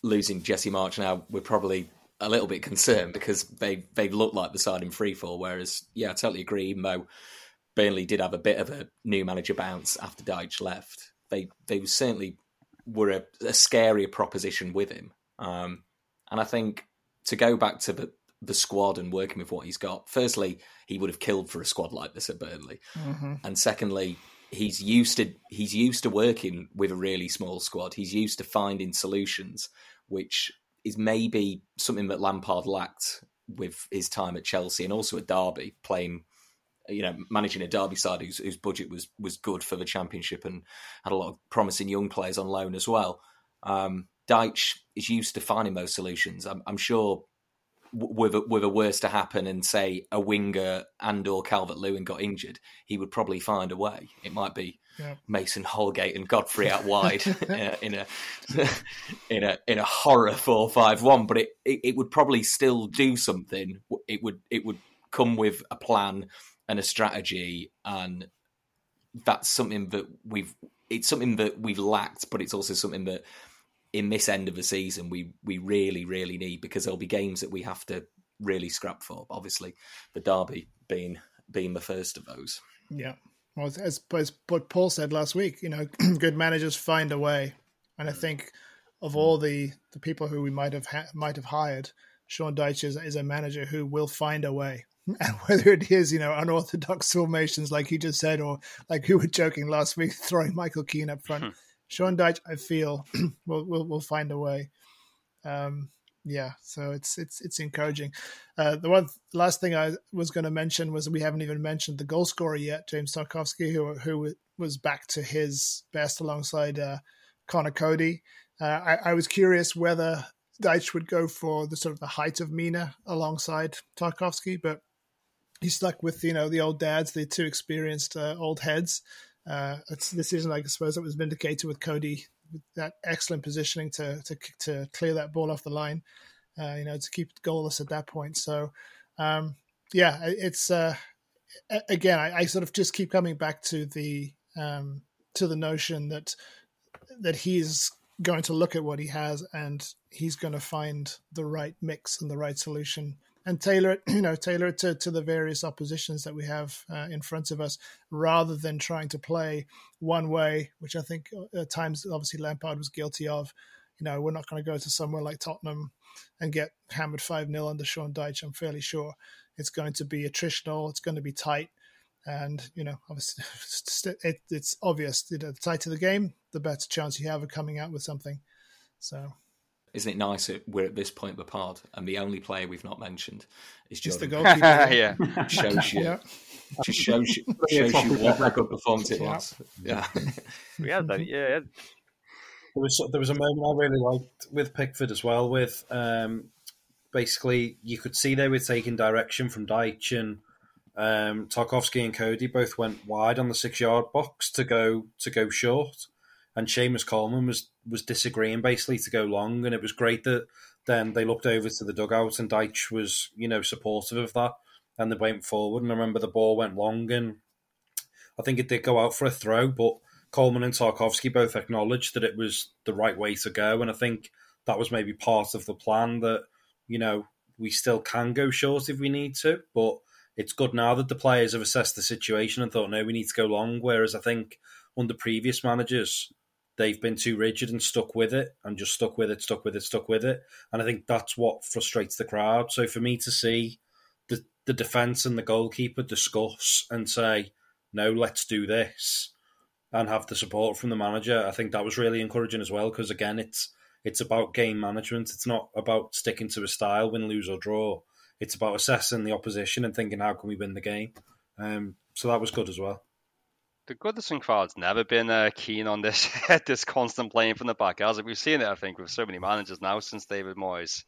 losing Jesse Marsch now, we're probably a little bit concerned because they they look like the side in free fall. Whereas, yeah, I totally agree. Mo Burnley did have a bit of a new manager bounce after Dyche left. They they certainly were a, a scarier proposition with him. Um, and I think to go back to the the squad and working with what he's got. Firstly, he would have killed for a squad like this at Burnley, mm-hmm. and secondly, he's used to he's used to working with a really small squad. He's used to finding solutions, which is maybe something that Lampard lacked with his time at Chelsea and also at Derby, playing you know, managing a Derby side whose, whose budget was was good for the championship and had a lot of promising young players on loan as well. Um, Dyche is used to finding those solutions. I'm, I'm sure with a, with a worse to happen and say a winger and or Calvert Lewin got injured, he would probably find a way. It might be yeah. Mason Holgate and Godfrey out wide in, a, in a in a in a horror four five one, but it, it, it would probably still do something. It would it would come with a plan and a strategy, and that's something that we've it's something that we've lacked, but it's also something that in this end of the season we we really really need because there'll be games that we have to really scrap for. Obviously, the derby being being the first of those. Yeah, well, as, as what Paul said last week, you know, good managers find a way, and I think of all the the people who we might have ha- might have hired, Sean Dyche is, is a manager who will find a way. And whether it is, you know, unorthodox formations like he just said, or like we were joking last week, throwing Michael Keane up front, hmm. Sean Dyche, I feel, will will will find a way. Um, yeah, so it's it's it's encouraging. Uh, the one last thing I was going to mention was we haven't even mentioned the goal scorer yet, James Tarkowski, who who was back to his best alongside uh, Conor Coady. Uh, I, I, was curious whether Dyche would go for the sort of the height of Mina alongside Tarkowski, but he stuck with you know the old dads, the two experienced uh, old heads. Uh, it's a decision I suppose that was vindicated with Coady that excellent positioning to to to clear that ball off the line. Uh, you know, to keep goalless at that point. So, um, yeah, it's uh, again, I, I, sort of just keep coming back to the um, to the notion that that he's going to look at what he has and he's going to find the right mix and the right solution and tailor it, you know, tailor it to, to the various oppositions that we have uh, in front of us, rather than trying to play one way, which I think uh, at times obviously Lampard was guilty of. You know, we're not going to go to somewhere like Tottenham and get hammered five 0 under Sean Dyche. I'm fairly sure it's going to be attritional. It's going to be tight, and you know, obviously, it, it's obvious. You know, the tighter the game, the better chance you have of coming out with something. So isn't it nice that we're at this point of the pod and the only player we've not mentioned is just the goalkeeper? yeah, shows you, yeah. just shows you, shows you what a good performance it was. Yeah, we had that. Yeah, there was there was a moment I really liked with Pickford as well. With um, basically, you could see they were taking direction from Dyche and um, Tarkowski and Coady both went wide on the six yard box to go to go short and Seamus Coleman was was disagreeing basically to go long, and it was great that then they looked over to the dugout and Dyche was you know supportive of that, and they went forward. And I remember the ball went long, and I think it did go out for a throw, but Coleman and Tarkowski both acknowledged that it was the right way to go, and I think that was maybe part of the plan that you know we still can go short if we need to, but it's good now that the players have assessed the situation and thought, no, we need to go long. Whereas I think under previous managers, they've been too rigid and stuck with it and just stuck with it, stuck with it, stuck with it. And I think that's what frustrates the crowd. So for me to see the, the defence and the goalkeeper discuss and say, no, let's do this and have the support from the manager, I think that was really encouraging as well. Because again, it's it's about game management. It's not about sticking to a style, win, lose, or draw. It's about assessing the opposition and thinking, how can we win the game? Um, so that was good as well the Goodison crowd's never been uh, keen on this this constant playing from the back, As? We've seen it, I think, with so many managers now since David Moyes.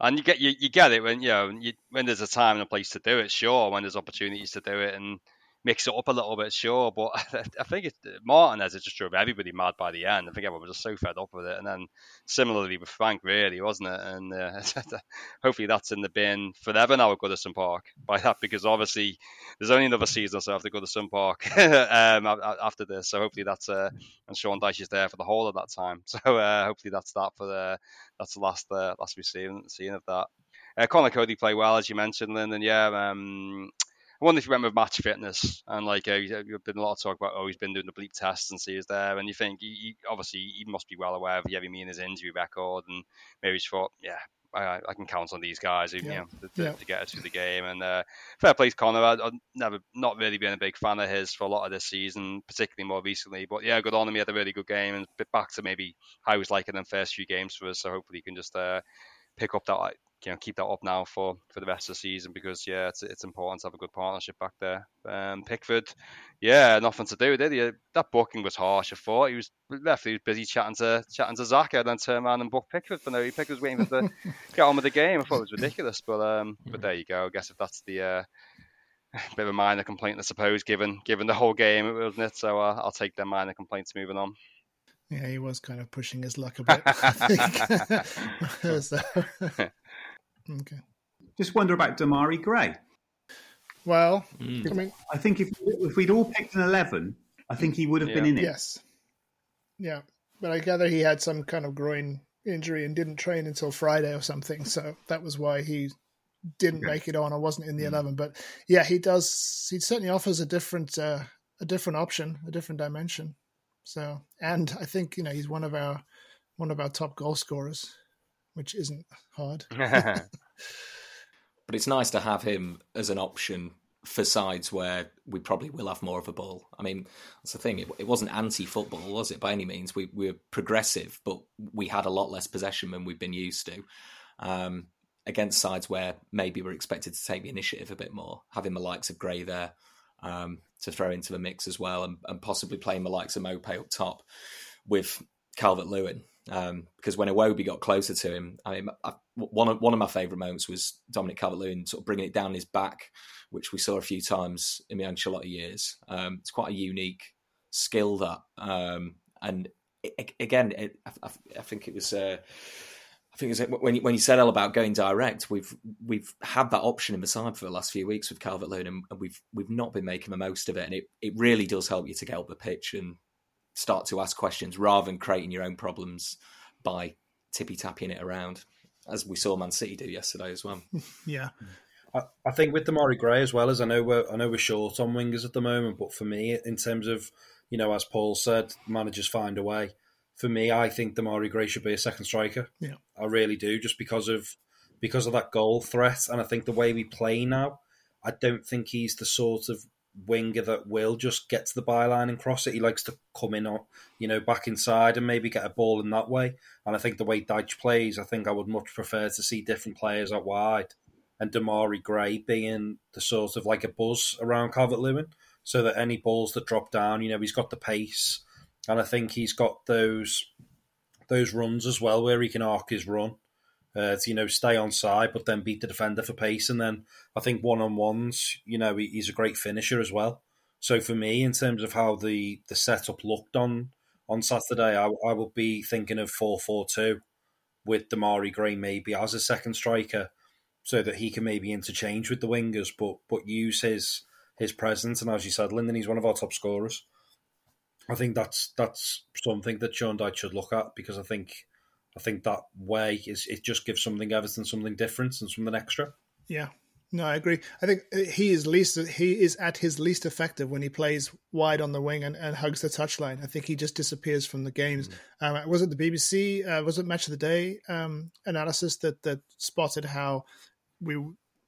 And you get you, you get it when you know you, when there's a time and a place to do it, sure. When there's opportunities to do it, and mix it up a little bit, sure. But I think it, Martinez it just drove everybody mad by the end. I think everyone was just so fed up with it. And then similarly with Frank, really, wasn't it? And uh, hopefully that's in the bin forever now at Goodison Park by that, because obviously there's only another season or so after Goodison Park um, after this. So hopefully that's uh, and Sean Dyche is there for the whole of that time. So uh, hopefully that's that for the that's the last uh, last we've seen seen of that. Uh, Conor Coady played well, as you mentioned, Lynn, and yeah, um, I wonder if you went with match fitness and like uh, you've been a lot of talk about oh he's been doing the bleep tests and see he's there and you think he, he, obviously he must be well aware of Yerry Mina's injury record and maybe he's thought yeah I, I, can count on these guys who, yeah. you know, to, yeah. to, get us through the game. And uh, fair play to Conor. I, have never not really been a big fan of his for a lot of this season, particularly more recently. But yeah, good on him. He had a really good game and back to maybe how he was like in the first few games for us. So hopefully he can just uh, pick up that you know keep that up now for for the rest of the season because yeah, it's it's important to have a good partnership back there. Um, Pickford, yeah, nothing to do, did he? That booking was harsh. I thought he was left. He was busy chatting to chatting to and then turned around and booked Pickford for no. Pickford was waiting for the get on with the game. I thought it was ridiculous, but um, but there you go. I guess if that's the uh, bit of a minor complaint, I suppose, given given the whole game, wasn't it? So uh, I'll take their minor complaints moving on. Yeah, he was kind of pushing his luck a bit. So, Okay. Just wonder about Demarai Gray. Well, mm. I mean, I think if if we'd all picked an eleven, I think he would have yeah. been in it. Yes. Yeah, but I gather he had some kind of groin injury and didn't train until Friday or something, so that was why he didn't okay. make it on or wasn't in the mm. eleven. But yeah, he does. He certainly offers a different uh, a different option, a different dimension. So, and I think you know he's one of our one of our top goal scorers which isn't hard. but it's nice to have him as an option for sides where we probably will have more of a ball. I mean, that's the thing. It, it wasn't anti-football, was it? By any means, we, we, were progressive, but we had a lot less possession than we've been used to. Um, against sides where maybe we're expected to take the initiative a bit more, having the likes of Gray there um, to throw into the mix as well, and, and possibly playing the likes of Mope up top with Calvert Lewin um, because when Iwobi got closer to him, I mean, I, one of one of my favourite moments was Dominic Calvert-Lewin sort of bringing it down his back, which we saw a few times in the Ancelotti years. Um, it's quite a unique skill that, um, and it, again, it, I, I, think it was. Uh, I think it was when you, when you said all about going direct, we've we've had that option in the side for the last few weeks with Calvert Lewin, and we've we've not been making the most of it. And it, it really does help you to get up the pitch and start to ask questions rather than creating your own problems by tippy tapping it around, as we saw Man City do yesterday as well. yeah. I, I think with Demarai Gray as well as I know we're I know we're short on wingers at the moment, but for me, in terms of you know, as Paul said, managers find a way. For me, I think Demarai Gray should be a second striker. Yeah, I really do, just because of because of that goal threat, and I think the way we play now, I don't think he's the sort of winger that will just get to the byline and cross it. He likes to come in, or you know, back inside and maybe get a ball in that way. And I think the way Dyche plays, I think I would much prefer to see different players out wide and Demarai Gray being the sort of like a buzz around Calvert Lewin, so that any balls that drop down, you know, he's got the pace, and I think he's got those those runs as well where he can arc his run uh, to you know stay on side, but then beat the defender for pace. And then I think one on ones, you know, he, he's a great finisher as well. So for me, in terms of how the the setup looked on on Saturday, I, I will be thinking of four four two with Demarai Gray maybe as a second striker, so that he can maybe interchange with the wingers, but but use his his presence. And as you said, Lyndon, he's one of our top scorers. I think that's that's something that Sean Dyche should look at because I think I think that way is it just gives something Everton something different and something extra. Yeah, no, I agree. I think he is least he is at his least effective when he plays wide on the wing and, and hugs the touchline. I think he just disappears from the games. Mm. Um, was it the BBC? Uh, was it Match of the Day um, analysis that that spotted how we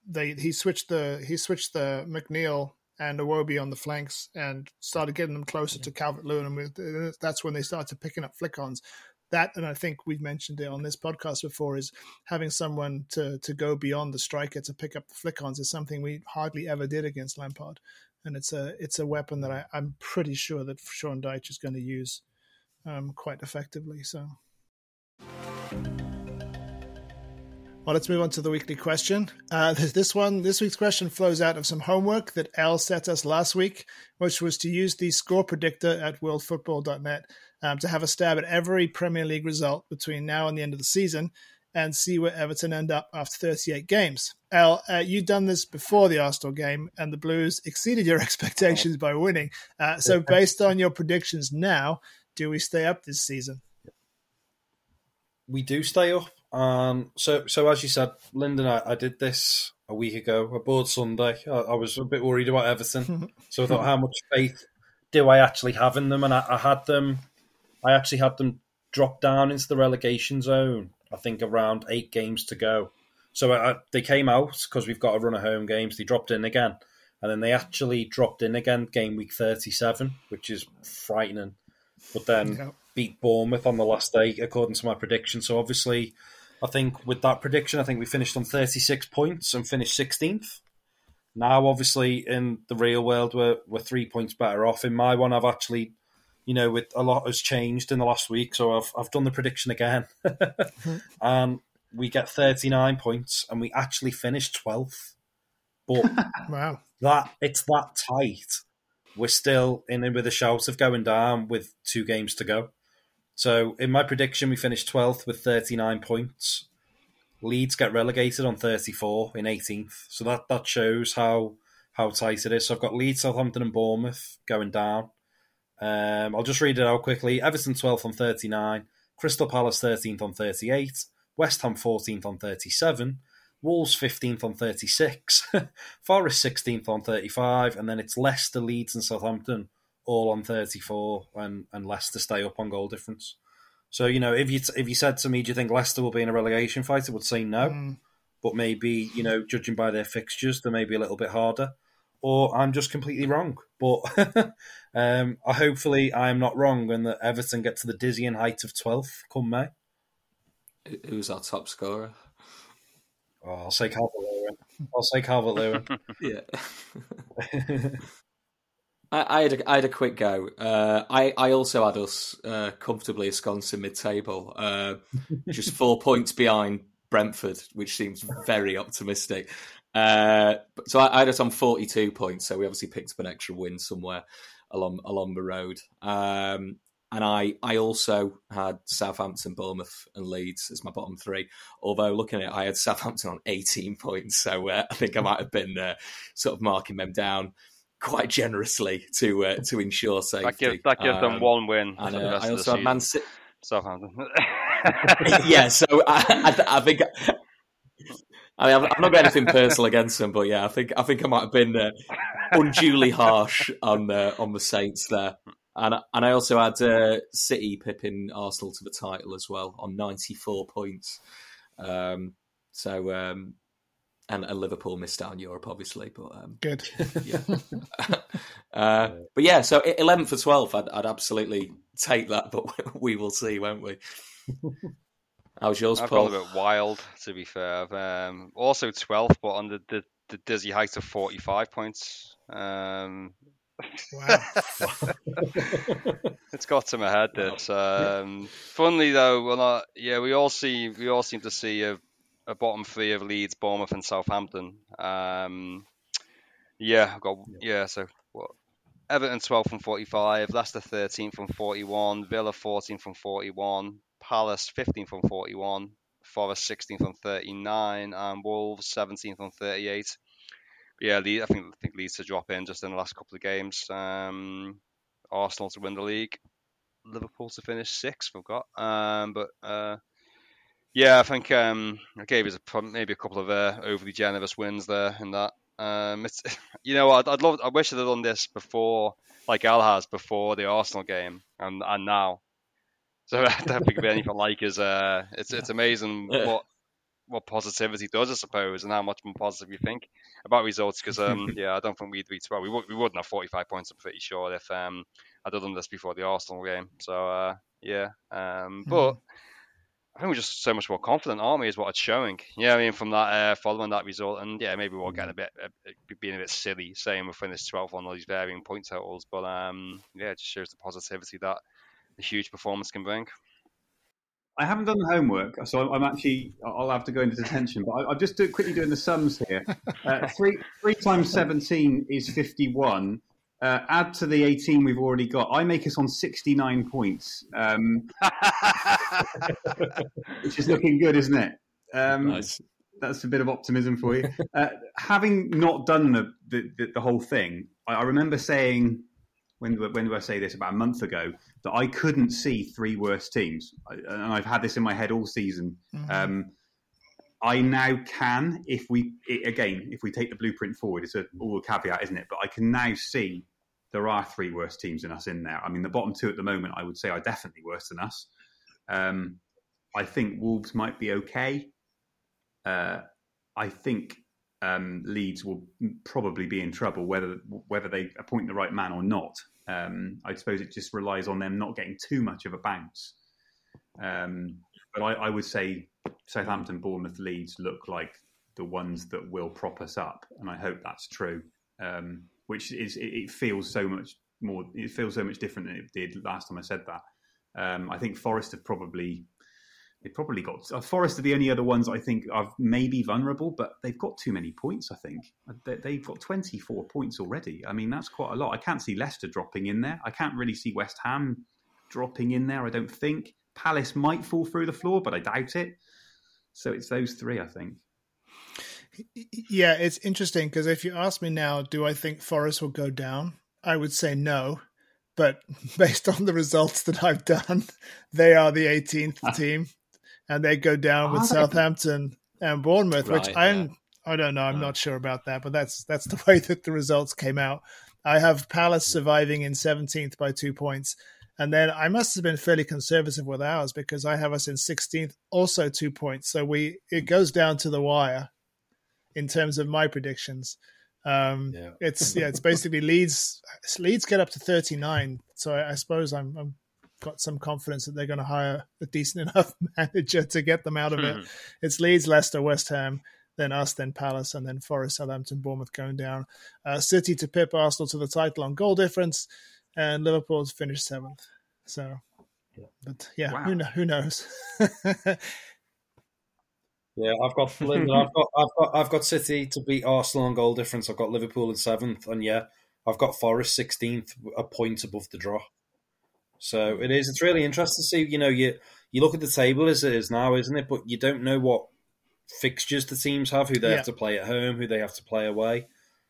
they he switched the he switched the McNeil and Iwobi on the flanks and started getting them closer to Calvert Lewin, and that's when they started picking up flick ons that, and I think we've mentioned it on this podcast before, is having someone to to go beyond the striker to pick up the flick-ons is something we hardly ever did against Lampard, and it's a it's a weapon that I, am pretty sure that Sean Dyche is going to use um, quite effectively. So. Well, let's move on to the weekly question. Uh, this one, this week's question flows out of some homework that Al set us last week, which was to use the score predictor at worldfootball.net um, to have a stab at every Premier League result between now and the end of the season and see where Everton end up after 38 games. Al, uh, you've done this before the Arsenal game, and the Blues exceeded your expectations by winning. Uh, so, based on your predictions now, do we stay up this season? We do stay up. Um, so, so as you said, Lyndon, I, I did this a week ago, a board Sunday. I, I, was a bit worried about Everton, so I thought, how much faith do I actually have in them? And I, I, had them, I actually had them drop down into the relegation zone. I think around eight games to go. So I, they came out because we've got a run of home games. They dropped in again, and then they actually dropped in again game week thirty-seven, which is frightening. But then beat Bournemouth on the last day, according to my prediction. So obviously I think with that prediction, I think we finished on 36 points and finished 16th. Now, obviously, in the real world, we're, we're three points better off. In my one, I've actually, you know, with a lot has changed in the last week, so I've, I've done the prediction again. and we get 39 points and we actually finished 12th. But wow, that it's that tight. We're still in with a shout of going down with two games to go. So in my prediction, we finished 12th with 39 points. Leeds get relegated on 34 in 18th. So that, that shows how how tight it is. So I've got Leeds, Southampton, and Bournemouth going down. Um, I'll just read it out quickly. Everton 12th on 39, Crystal Palace 13th on 38, West Ham 14th on 37, Wolves 15th on 36, Forest 16th on 35, and then it's Leicester, Leeds, and Southampton all on 34 and, and Leicester stay up on goal difference. So, you know, if you if you said to me, do you think Leicester will be in a relegation fight? I would say no. Mm. But maybe, you know, judging by their fixtures, they may be a little bit harder. Or I'm just completely wrong. But um, I, hopefully I'm not wrong and that Everton get to the dizzying height of 12th come May. Who's our top scorer? Oh, I'll say Calvert Lewin. I'll say Calvert Lewin. yeah. I, I, had a, I had a quick go. Uh, I I also had us uh, comfortably ensconced in mid-table, uh, just four points behind Brentford, which seems very optimistic. Uh, so I, I, had us on forty-two points. So we obviously picked up an extra win somewhere along along the road. Um, and I I also had Southampton, Bournemouth, and Leeds as my bottom three. Although looking at it, I had Southampton on eighteen points, so uh, I think I might have been uh, sort of marking them down quite generously to uh, to ensure safety. That gives, that gives um, them one win. And uh, I also had Man City. Southampton. yeah, so I, I, I, think. I mean, I'm not got anything personal against them, but yeah, I think I think I might have been uh, unduly harsh on uh, on the Saints there, and and I also had uh, City pipping Arsenal to the title as well on 94 points. Um, so um, and, and Liverpool missed out on Europe, obviously. But um, good, yeah. uh, but yeah, so eleven for twelve, I'd, I'd, absolutely take that. But we will see, won't we? How's yours, I've Paul? Gone a bit wild, to be fair. Um, also twelfth, but on the, the, the dizzy height of forty-five points. Um, wow. it's got to my head. That um, funnily though, well, not, yeah, we all see we all seem to see a a bottom three of Leeds, Bournemouth, and Southampton. Um, yeah, I've got yeah. So what? Everton 12 from 45, Leicester 13th from 41, Villa 14th from 41, Palace 15th from 41, Forest 16th from 39, and Wolves 17th from 38. But yeah, I think I think Leeds to drop in just in the last couple of games. Um, Arsenal to win the league, Liverpool to finish sixth. We've got, um, but uh, yeah, I think um, I gave us a, maybe a couple of uh, overly generous wins there in that. Um, it's you know I'd, I'd love I wish I'd done this before like Al has before the Arsenal game and and now. So I don't think of anything like as uh, it's it's amazing what what positivity does I suppose and how much more positive you think about results because um, yeah I don't think we'd reach well we would we wouldn't have 45 points I'm pretty sure if um, I'd done this before the Arsenal game so uh, yeah um, but. I think we're just so much more confident, aren't we? Is what it's showing. Yeah, I mean, from that uh, following that result, and yeah, maybe we're getting a bit uh, being a bit silly saying we're finished 12th on all these varying point totals, but um, yeah, it just shows the positivity that a huge performance can bring. I haven't done the homework, so I'm actually I'll have to go into detention. But I, am just do, quickly doing the sums here. Uh, three three times seventeen is fifty-one. Uh, add to the 18 we've already got. I make us on 69 points, um, which is looking good, isn't it? Um, nice. That's a bit of optimism for you. Uh, having not done the, the, the whole thing, I, I remember saying when when do I say this about a month ago that I couldn't see three worse teams, and I've had this in my head all season. Mm-hmm. Um, I now can, if we again, if we take the blueprint forward, it's a, all a caveat, isn't it? But I can now see there are three worse teams than us in there. I mean, the bottom two at the moment, I would say, are definitely worse than us. Um, I think Wolves might be okay. Uh, I think um, Leeds will probably be in trouble whether whether they appoint the right man or not. Um, I suppose it just relies on them not getting too much of a bounce. Um, but I, I, would say Southampton, Bournemouth, Leeds look like the ones that will prop us up, and I hope that's true. Um, which is it, it, feels so much more. It feels so much different than it did last time I said that. Um, I think Forest have probably they probably got uh, Forest are the only other ones I think are maybe vulnerable, but they've got too many points. I think uh, they, have got 24 points already. I mean, that's quite a lot. I can't see Leicester dropping in there. I can't really see West Ham dropping in there. I don't think Palace might fall through the floor, but I doubt it. So it's those three, I think. Yeah, it's interesting because if you ask me now, do I think Forest will go down? I would say no. But based on the results that I've done, they are the 18th ah. team and they go down with ah. Southampton and Bournemouth, right, which I'm yeah. I don't know, I'm ah. not sure about that, but that's that's the way that the results came out. I have Palace surviving in 17th by two points. And then I must have been fairly conservative with ours because I have us in 16th, also two points. So we it goes down to the wire in terms of my predictions. Um, yeah. it's yeah, it's basically Leeds. Leeds get up to 39. So I, I suppose I'm, I'm got some confidence that they're going to hire a decent enough manager to get them out of it. It's Leeds, Leicester, West Ham, then us, then Palace, and then Forest, Southampton, Bournemouth going down. Uh, City to pip Arsenal to the title on goal difference, and Liverpool's finished seventh. So, but yeah, wow. who, who knows? Yeah, I've got I've got I've got I've got City to beat Arsenal on goal difference. I've got Liverpool in seventh, and yeah, I've got Forest sixteenth, a point above the draw. So hmm. it is. It's really interesting to see. You know, you you look at the table as it is now, isn't it? But you don't know what fixtures the teams have, who they yeah. have to play at home, who they have to play away.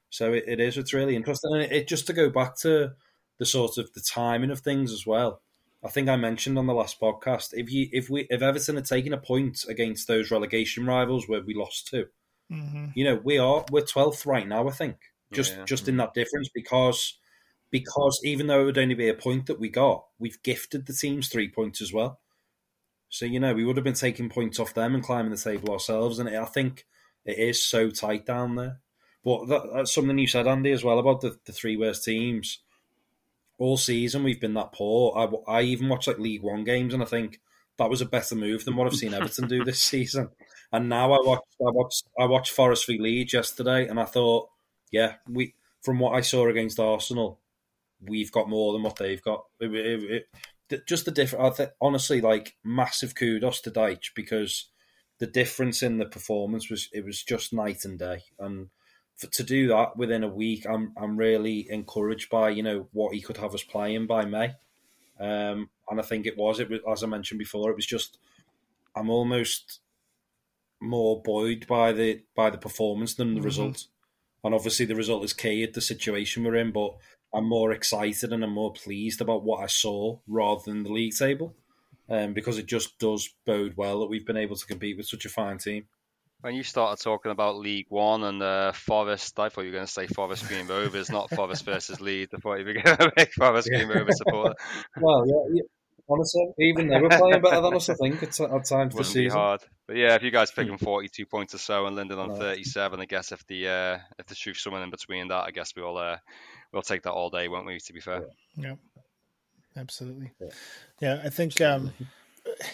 So it, it is. It's really interesting, and it, it, just to go back to the sort of the timing of things as well. I think I mentioned on the last podcast if you if we if Everton had taken a point against those relegation rivals where we lost to, mm-hmm. you know, we are we're twelfth right now. I think just yeah. just in that difference because because even though it would only be a point that we got, we've gifted the teams three points as well. So you know we would have been taking points off them and climbing the table ourselves, and I think it is so tight down there. But that, that's something you said, Andy, as well about the, the three worst teams. All season we've been that poor. I, I even watched like League One games, and I think that was a better move than what I've seen Everton do this season. And now I watched I watched I watched Forest v Leeds yesterday, and I thought, yeah, we from what I saw against Arsenal, we've got more than what they've got. It, it, it, just the difference. Honestly, like massive kudos to Dyche because the difference in the performance was it was just night and day. And for, to do that within a week, I'm I'm really encouraged by you know what he could have us playing by May. Um, and I think it was it was as I mentioned before, it was just I'm almost more buoyed by the by the performance than the mm-hmm. result. And obviously, the result is key at the situation we're in. But I'm more excited and I'm more pleased about what I saw rather than the league table, um, because it just does bode well that we've been able to compete with such a fine team. When you started talking about League One and uh, Forest, I thought you were going to say Forest Green Rovers, not Forest versus Leeds. I thought you were going to make Forest Green Rovers support. well, yeah, yeah, honestly, even they were playing better than us. I think at, at times this season. hard, but yeah, if you guys pick them forty-two points or so and Lyndon on thirty-seven, I guess if the uh, if the truth's somewhere in between that, I guess we'll uh, we'll take that all day, won't we? To be fair. Yeah, absolutely. Yeah, yeah I think um,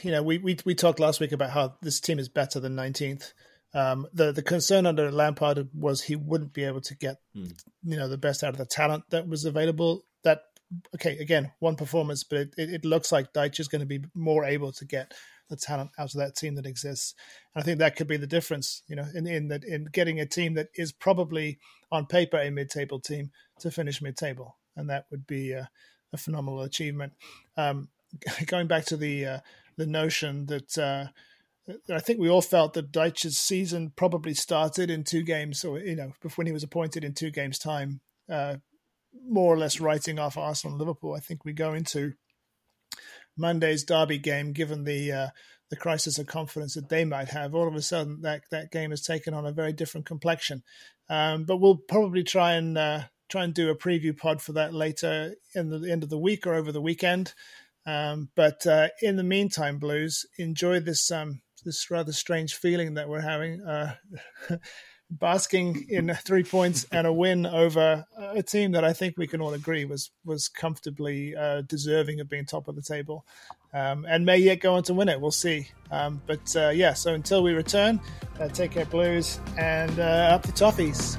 you know we, we we talked last week about how this team is better than 19th. Um, the the concern under Lampard was he wouldn't be able to get mm. you know the best out of the talent that was available. That okay, again, one performance, but it, it, it looks like Dyche is going to be more able to get the talent out of that team that exists. And I think that could be the difference, you know, in in that in getting a team that is probably on paper a mid-table team to finish mid-table, and that would be a, a phenomenal achievement. Um, going back to the uh, the notion that. Uh, I think we all felt that Dyche's season probably started in two games, or you know, when he was appointed in two games' time, uh, more or less writing off Arsenal and Liverpool. I think we go into Monday's derby game, given the uh, the crisis of confidence that they might have. All of a sudden, that that game has taken on a very different complexion. Um, but we'll probably try and uh, try and do a preview pod for that later in the end of the week or over the weekend. Um, but uh, in the meantime, Blues, enjoy this um, this rather strange feeling that we're having, uh, basking in three points and a win over a team that I think we can all agree was was comfortably uh, deserving of being top of the table, um, and may yet go on to win it. We'll see. Um, but uh, yeah, so until we return, uh, take care, Blues, and uh, up the Toffees.